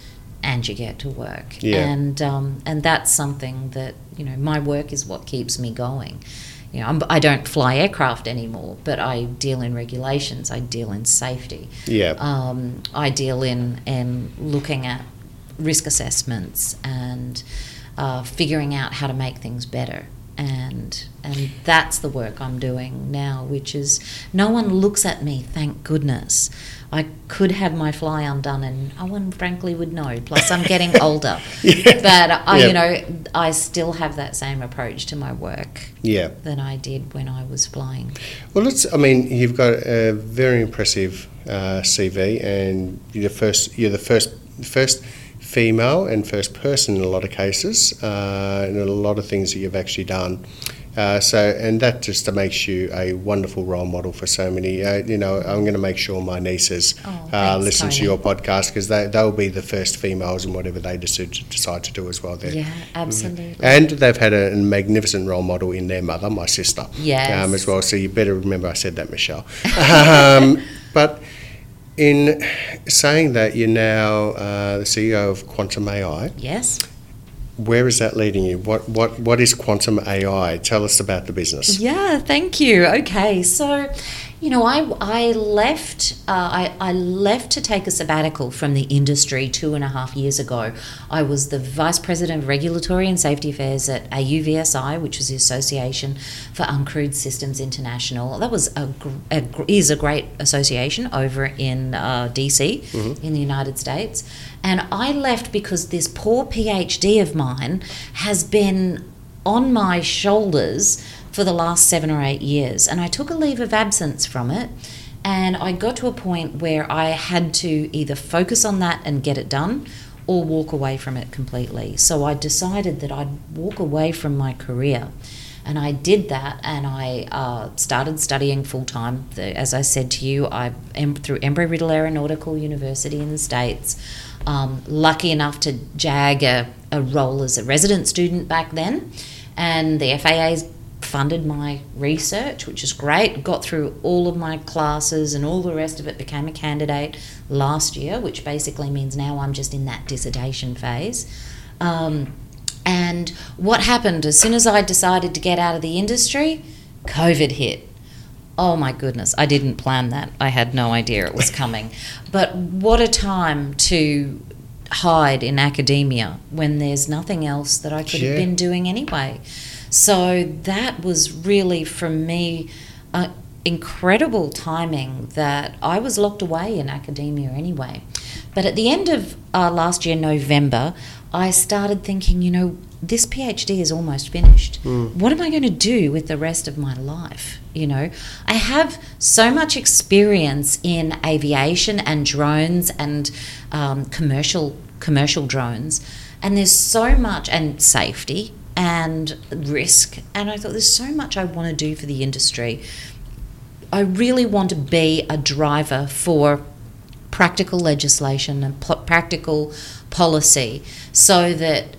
and you get to work. Yeah. And um, and that's something that you know, my work is what keeps me going. You know, I'm, I don't fly aircraft anymore, but I deal in regulations. I deal in safety Yeah. um, I deal in in looking at risk assessments and uh, figuring out how to make things better. and and that's the work I'm doing now, which is no one looks at me, thank goodness. I could have my fly undone, and no one, frankly, would know. Plus, I'm getting <laughs> older, but I, Yeah. you know, I still have that same approach to my work Yeah. that I did when I was flying. Well, let's. I mean, you've got a very impressive uh, CV, and you're the first. You're the first first female and first person in a lot of cases, uh, and a lot of things that you've actually done. Uh, so, and that just makes you a wonderful role model for so many. Uh, you know, I'm going to make sure my nieces Oh, uh, listen to your podcast because they they'll be the first females in whatever they decide decide to do as well. There. Yeah, absolutely. And they've had a, magnificent role model in their mother, my sister, Yes. um, as well. So you better remember I said that, Michelle. um, <laughs> but in saying that, you're now uh, the CEO of Quantum AI. Yes. Where is that leading you? What what what is Quantum AI? Tell us about the business. Yeah, thank you. Okay, so you know, I I left uh, I I left to take a sabbatical from the industry two and a half years ago. I was the vice president of regulatory and safety affairs at AUVSI, which was the Association for Uncrewed Systems International. That was a, a is a great association over in uh, DC in the United States, and I left because this poor PhD of mine has been on my shoulders for the last seven or eight years. And I took a leave of absence from it. And I got to a point where I had to either focus on that and get it done or walk away from it completely. So I decided that I'd walk away from my career. And I did that, and I uh, started studying full time. As I said to you, I am through Embry Riddle Aeronautical University in the States. Um, lucky enough to jag a, a role as a resident student back then, and the FAA's funded my research, which is great. Got through all of my classes and all the rest of it, became a candidate last year, which basically means now I'm just in that dissertation phase. Um, and what happened as soon as I decided to get out of the industry, COVID hit. Oh my goodness, I didn't plan that. I had no idea it was coming. <laughs> but what a time to hide in academia when there's nothing else that I could Yeah. have been doing anyway. So that was really, for me, uh, incredible timing that I was locked away in academia anyway. But at the end of uh, last year, November, I started thinking, you know, this PhD is almost finished. What am I going to do with the rest of my life? You know, I have so much experience in aviation and drones and um, commercial commercial drones, and there's so much and safety and risk. And I thought there's so much I want to do for the industry. I really want to be a driver for practical legislation and po- practical policy so that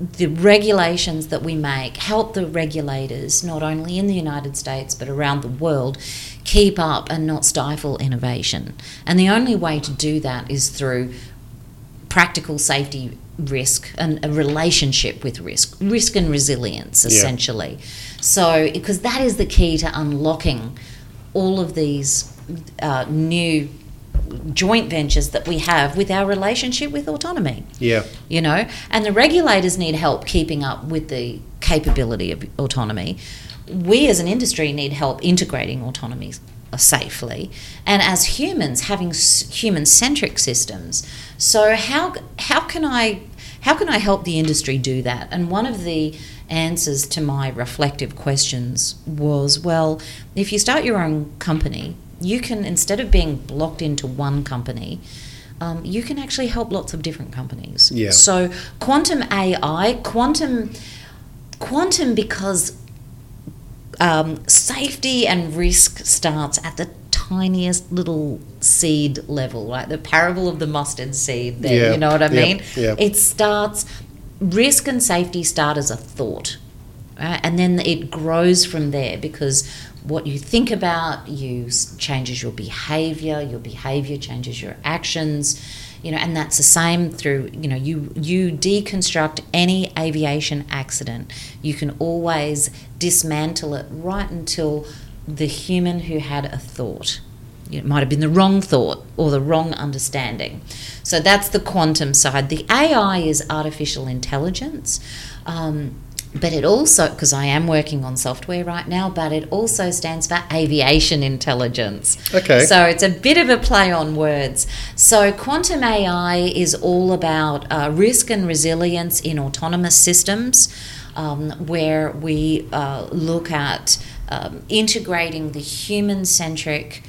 the regulations that we make help the regulators, not only in the United States but around the world, keep up and not stifle innovation. And the only way to do that is through practical safety risk and a relationship with risk, risk and resilience, Yeah. essentially. So, because that is the key to unlocking all of these uh, new joint ventures that we have with our relationship with autonomy Yeah. you know and the regulators need help keeping up with the capability of autonomy we as an industry need help integrating autonomy safely. And as humans having human centric systems so how how can i how can i help the industry do that? And one of the answers to my reflective questions was well if you start your own company you can instead of being blocked into one company um, you can actually help lots of different companies. Yeah. so quantum ai quantum quantum because um, safety and risk starts at the tiniest little seed level, right? The parable of the mustard seed there, Yeah, you know what I mean? It starts, risk and safety start as a thought, right? and then it grows from there because what you think about you changes your behavior, your behavior changes your actions. You know, and that's the same through. You know, you you deconstruct any aviation accident. You can always dismantle it right until the human who had a thought. It might have been the wrong thought or the wrong understanding. So that's the quantum side. The AI is artificial intelligence. Um, but it also, because I am working on software right now, but it also stands for aviation intelligence. Okay. So it's a bit of a play on words. So quantum AI is all about uh, risk and resilience in autonomous systems, um, where we uh, look at um, integrating the human centric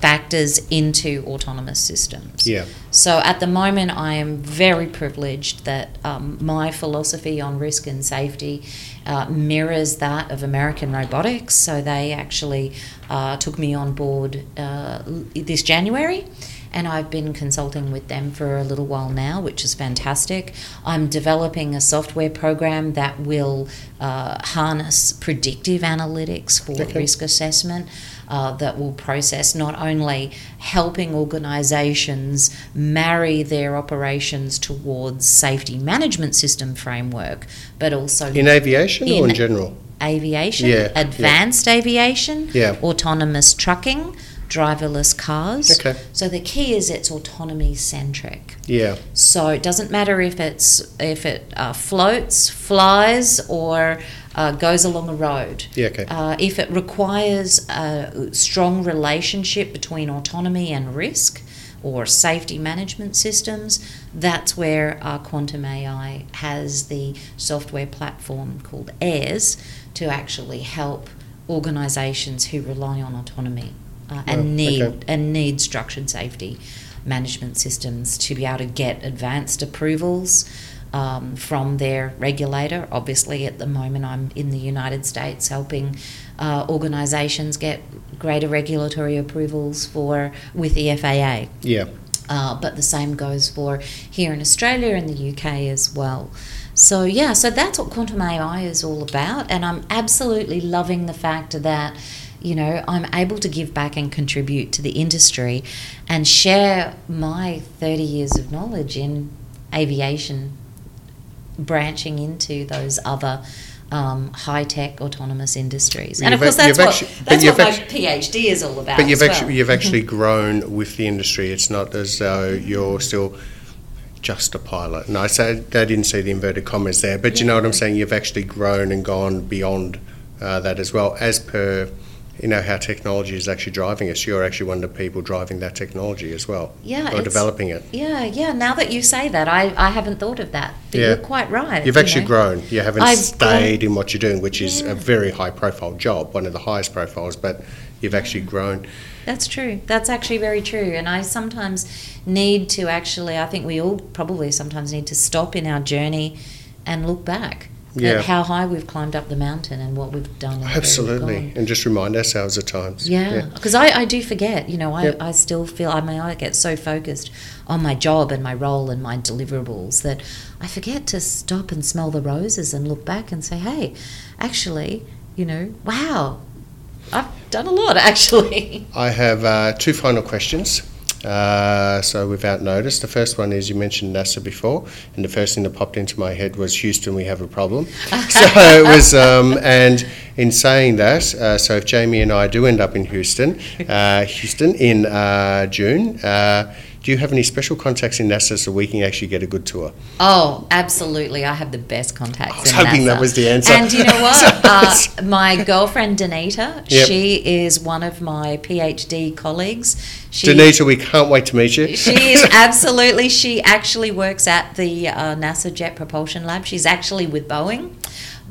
factors into autonomous systems. Yeah. So at the moment, I am very privileged that um, my philosophy on risk and safety uh, mirrors that of American Robotics. So they actually uh, took me on board uh, this January. And I've been consulting with them for a little while now, which is fantastic. I'm developing a software program that will uh, harness predictive analytics for Okay. risk assessment uh, that will process not only helping organisations marry their operations towards safety management system framework, but also In aviation or in In- general? aviation, Yeah, yeah. advanced aviation, Yeah. autonomous trucking, driverless cars. Okay. So the key is it's autonomy centric. Yeah. So it doesn't matter if it's if it uh, floats, flies, or uh, goes along a road. Yeah. Okay. Uh, if it requires a strong relationship between autonomy and risk or safety management systems, that's where our Quantum AI has the software platform called AIRS to actually help organisations who rely on autonomy uh, and Oh, need okay. and need structured safety management systems to be able to get advanced approvals um, from their regulator. Obviously, at the moment, I'm in the United States helping uh, organisations get greater regulatory approvals for with the FAA. Yeah. Uh, but the same goes for here in Australia and the UK as well. So, yeah, so that's what quantum AI is all about. And I'm absolutely loving the fact that, you know, I'm able to give back and contribute to the industry and share my 30 years of knowledge in aviation, branching into those other. Um, high tech autonomous industries, and of You've course that's what actu- but that's what my PhD is all about. But you've as well. actually you've actually <laughs> grown with the industry. It's not as though you're still just a pilot. And I say they didn't see the inverted commas there, but you know what I'm saying. You've actually grown and gone beyond uh, that as well, as per you know how technology is actually driving us. You're actually one of the people driving that technology as well, yeah, or developing it. Yeah, yeah. Now that you say that, I, I haven't thought of that. But Yeah. you're quite right. You've you actually know. grown. You haven't I've stayed in what you're doing, which is a very high profile job, one of the highest profiles. But you've actually grown. That's true. That's actually very true. And I sometimes need to actually, I think we all probably sometimes need to stop in our journey and look back Yeah. how high we've climbed up the mountain and what we've done. and Absolutely, and just remind ourselves at times. Yeah, because I, I do forget, you know, I, Yep. I still feel, I mean, I get so focused on my job and my role and my deliverables that I forget to stop and smell the roses and look back and say, hey, actually, you know, wow, I've done a lot <laughs> actually. I have uh, two final questions. Uh, so, without notice, the first one is you mentioned NASA before, and the first thing that popped into my head was Houston, we have a problem. <laughs> so it was, um, and in saying that, uh, so if Jamie and I do end up in Houston, uh, Houston in uh, June, uh, do you have any special contacts in NASA so we can actually get a good tour? Oh, absolutely. I have the best contacts. I was in hoping that was the answer. And you know <laughs> what? Uh, my girlfriend Danita, Yep. she is one of my PhD colleagues. She, Danita, we can't wait to meet you. <laughs> She is absolutely. She actually works at the uh, NASA Jet Propulsion Lab. She's actually with Boeing,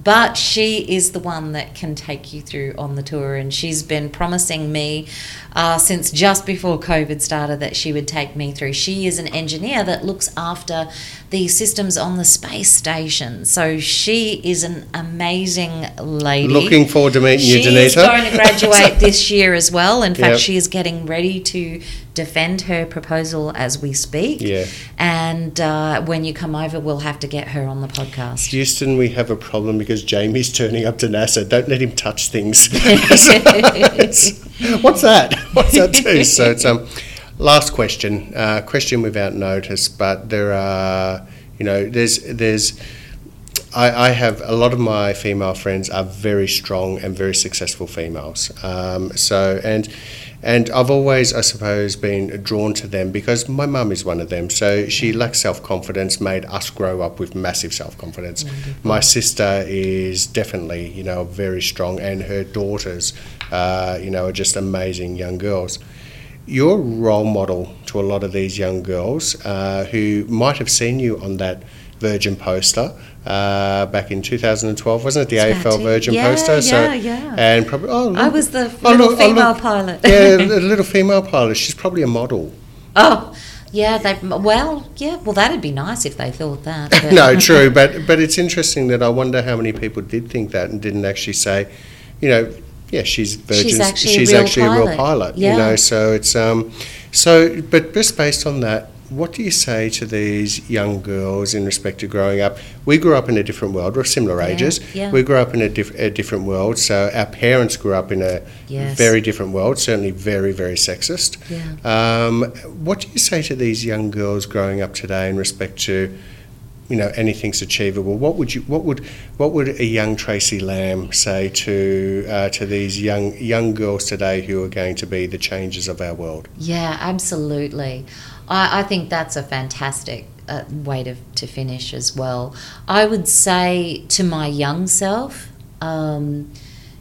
but she is the one that can take you through on the tour. And she's been promising me uh, since just before COVID started that she would take me through. She is an engineer that looks after the systems on the space station. So she is an amazing lady. Looking forward to meeting you, She is Danita. going to graduate <laughs> this year as well. In fact, Yep. she is getting ready to defend her proposal as we speak. Yeah. And uh, when you come over, we'll have to get her on the podcast. Houston, we have a problem because Jamie's turning up to NASA. Don't let him touch things. <laughs> <laughs> What's that? What's that too? So it's um, last question. Uh, question without notice, but there are, you know, there's there's I, I have a lot of my female friends are very strong and very successful females. Um, so and and I've always, I suppose, been drawn to them because my mum is one of them. So she lacks self confidence, made us grow up with massive self confidence. My sister is definitely, you know, very strong, and her daughters, uh, you know, are just amazing young girls. You're a role model to a lot of these young girls uh, who might have seen you on that Virgin poster uh, back in 2012, wasn't it? The It's AFL Virgin yeah, poster. so, yeah, yeah. And probably, oh, I was the oh, little look- oh, female look. pilot. yeah, <laughs> the little female pilot. She's probably a model. Oh, yeah. They well, yeah. Well, that'd be nice if they thought that. <laughs> no, true, but but it's interesting that I wonder how many people did think that and didn't actually say, you know, yeah, she's Virgin. actually a she's real actually a real pilot. pilot. Yeah. You know, so it's um, so but just based on that, what do you say to these young girls in respect to growing up? We grew up in a different world. We're similar Yeah, ages. yeah. We grew up in a, diff- a different world. So our parents grew up in a Yes. very different world. Certainly, very very sexist. Yeah. Um, what do you say to these young girls growing up today in respect to, you know, anything's achievable? What would you, what would, what would a young Tracy Lamb say to uh, to these young young girls today who are going to be the changes of our world? Yeah, absolutely. I, I think that's a fantastic uh, way to, to finish as well. I would say to my young self, um,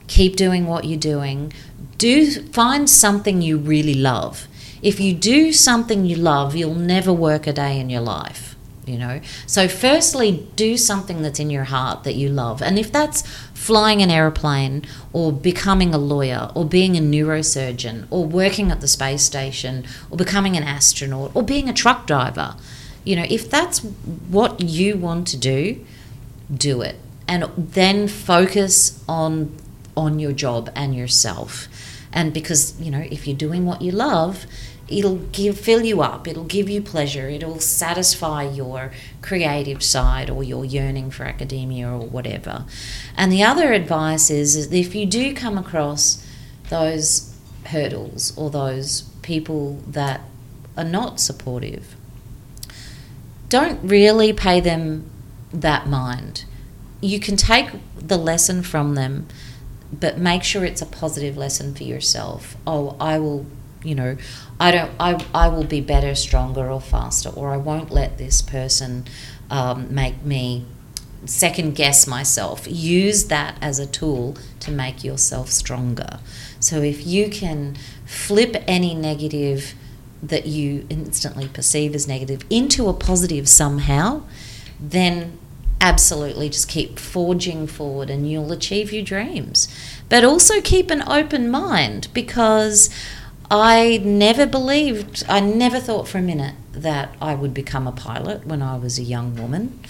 keep doing what you're doing. Do find something you really love. If you do something you love, you'll never work a day in your life. You know, so firstly, do something that's in your heart that you love, and if that's flying an aeroplane, or becoming a lawyer, or being a neurosurgeon, or working at the space station, or becoming an astronaut, or being a truck driver, you know, if that's what you want to do, do it. And then focus on on your job and yourself. And because you know if you're doing what you love it'll give fill you up it'll give you pleasure it'll satisfy your creative side or your yearning for academia or whatever and the other advice is, is if you do come across those hurdles or those people that are not supportive don't really pay them that mind. You can take the lesson from them, but make sure it's a positive lesson for yourself. Oh, I will, you know, I don't, I, I will be better, stronger, or faster, or I won't let this person um, make me second guess myself. Use that as a tool to make yourself stronger. So if you can flip any negative that you instantly perceive as negative into a positive somehow, then absolutely just keep forging forward and you'll achieve your dreams. But also keep an open mind because I never believed, I never thought for a minute that I would become a pilot when I was a young woman.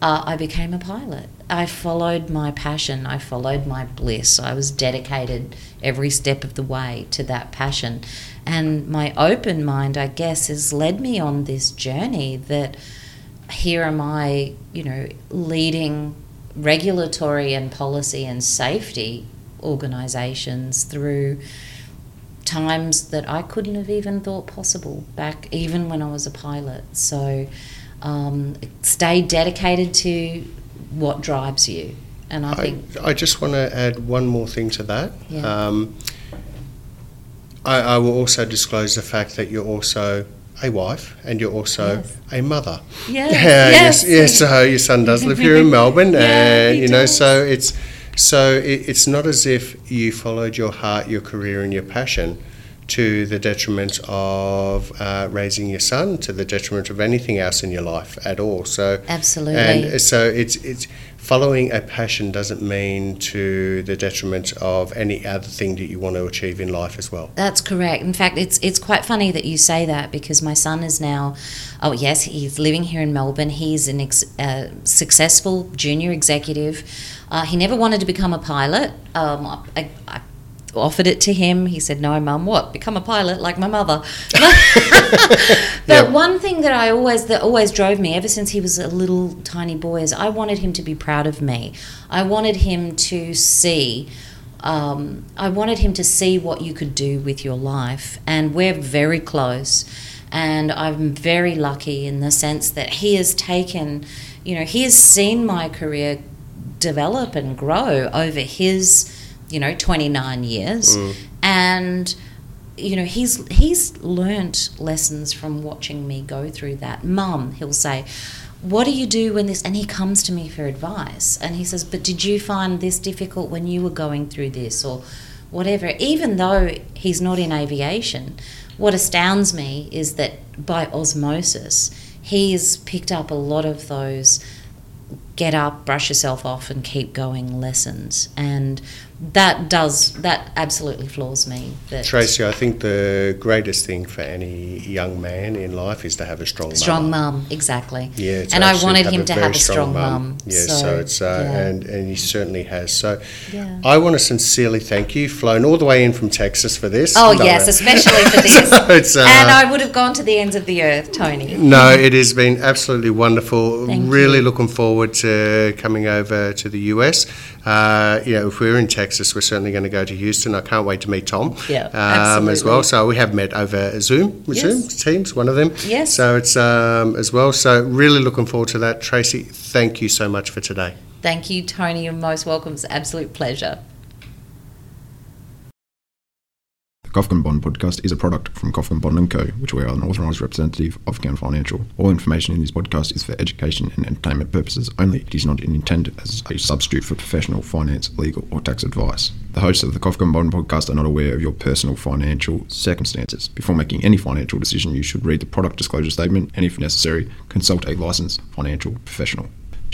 Uh, I became a pilot. I followed my passion. I followed my bliss. I was dedicated every step of the way to that passion. And my open mind, I guess, has led me on this journey that here am I, you know, leading regulatory and policy and safety organisations through times that I couldn't have even thought possible back, even when I was a pilot. So um, stay dedicated to what drives you. And I I, think, I just want to add one more thing to that. Yeah. Um, I, I will also disclose the fact that you're also a wife and you're also Yes. a mother. yes, <laughs> yes, yes. So your son does live here in <laughs> Melbourne, Yeah, and you know, so it's so it, it's not as if you followed your heart, your career, and your passion to the detriment of uh, raising your son, to the detriment of anything else in your life at all. So absolutely. and so it's it's following a passion doesn't mean to the detriment of any other thing that you want to achieve in life as well. That's correct. In fact, it's it's quite funny that you say that because my son is now, oh yes, he's living here in Melbourne. He's an ex, uh, successful junior executive. Uh, he never wanted to become a pilot. Um, I, I offered it to him. He said, "No, mum, what? Become a pilot like my mother." <laughs> but <laughs> Yeah. one thing that I always that always drove me ever since he was a little tiny boy is I wanted him to be proud of me. I wanted him to see um, I wanted him to see what you could do with your life, and we're very close. And I'm very lucky in the sense that he has taken you know, he has seen my career develop and grow over his, you know, 29 years. Mm. And, you know, he's he's learnt lessons from watching me go through that. Mum, he'll say, what do you do when this and he comes to me for advice and he says but did you find this difficult when you were going through this or whatever even though he's not in aviation what astounds me is that by osmosis he's picked up a lot of those get up brush yourself off and keep going lessons. And that does that absolutely floors me that Tracy, I think the greatest thing for any young man in life is to have a strong strong mum. exactly Yeah, and I wanted him to have a strong mum. Yeah, so, it's uh, yeah. and and he certainly has. So Yeah. I want to sincerely thank you, flown all the way in from Texas for this. Oh No, yes, especially for <laughs> this. So uh, and I would have gone to the ends of the earth, Tony. No, it has been absolutely wonderful. Thank really you. looking forward to coming over to the US. Uh, you know, if we're in Texas, we're certainly going to go to Houston. I can't wait to meet Tom Yeah, um, as well. So we have met over Zoom, Yes. Zoom Teams, one of them. Yes. So it's um, as well. So really looking forward to that. Tracy, thank you so much for today. Thank you, Tony. You're most welcome. It's an absolute pleasure. The Kofkin Bond podcast is a product from Kofkin Bond & Co., which we are an authorised representative of Kaman Financial. All information in this podcast is for education and entertainment purposes only. It is not intended as a substitute for professional finance, legal or tax advice. The hosts of the Kofkin Bond podcast are not aware of your personal financial circumstances. Before making any financial decision, you should read the product disclosure statement and, if necessary, consult a licensed financial professional.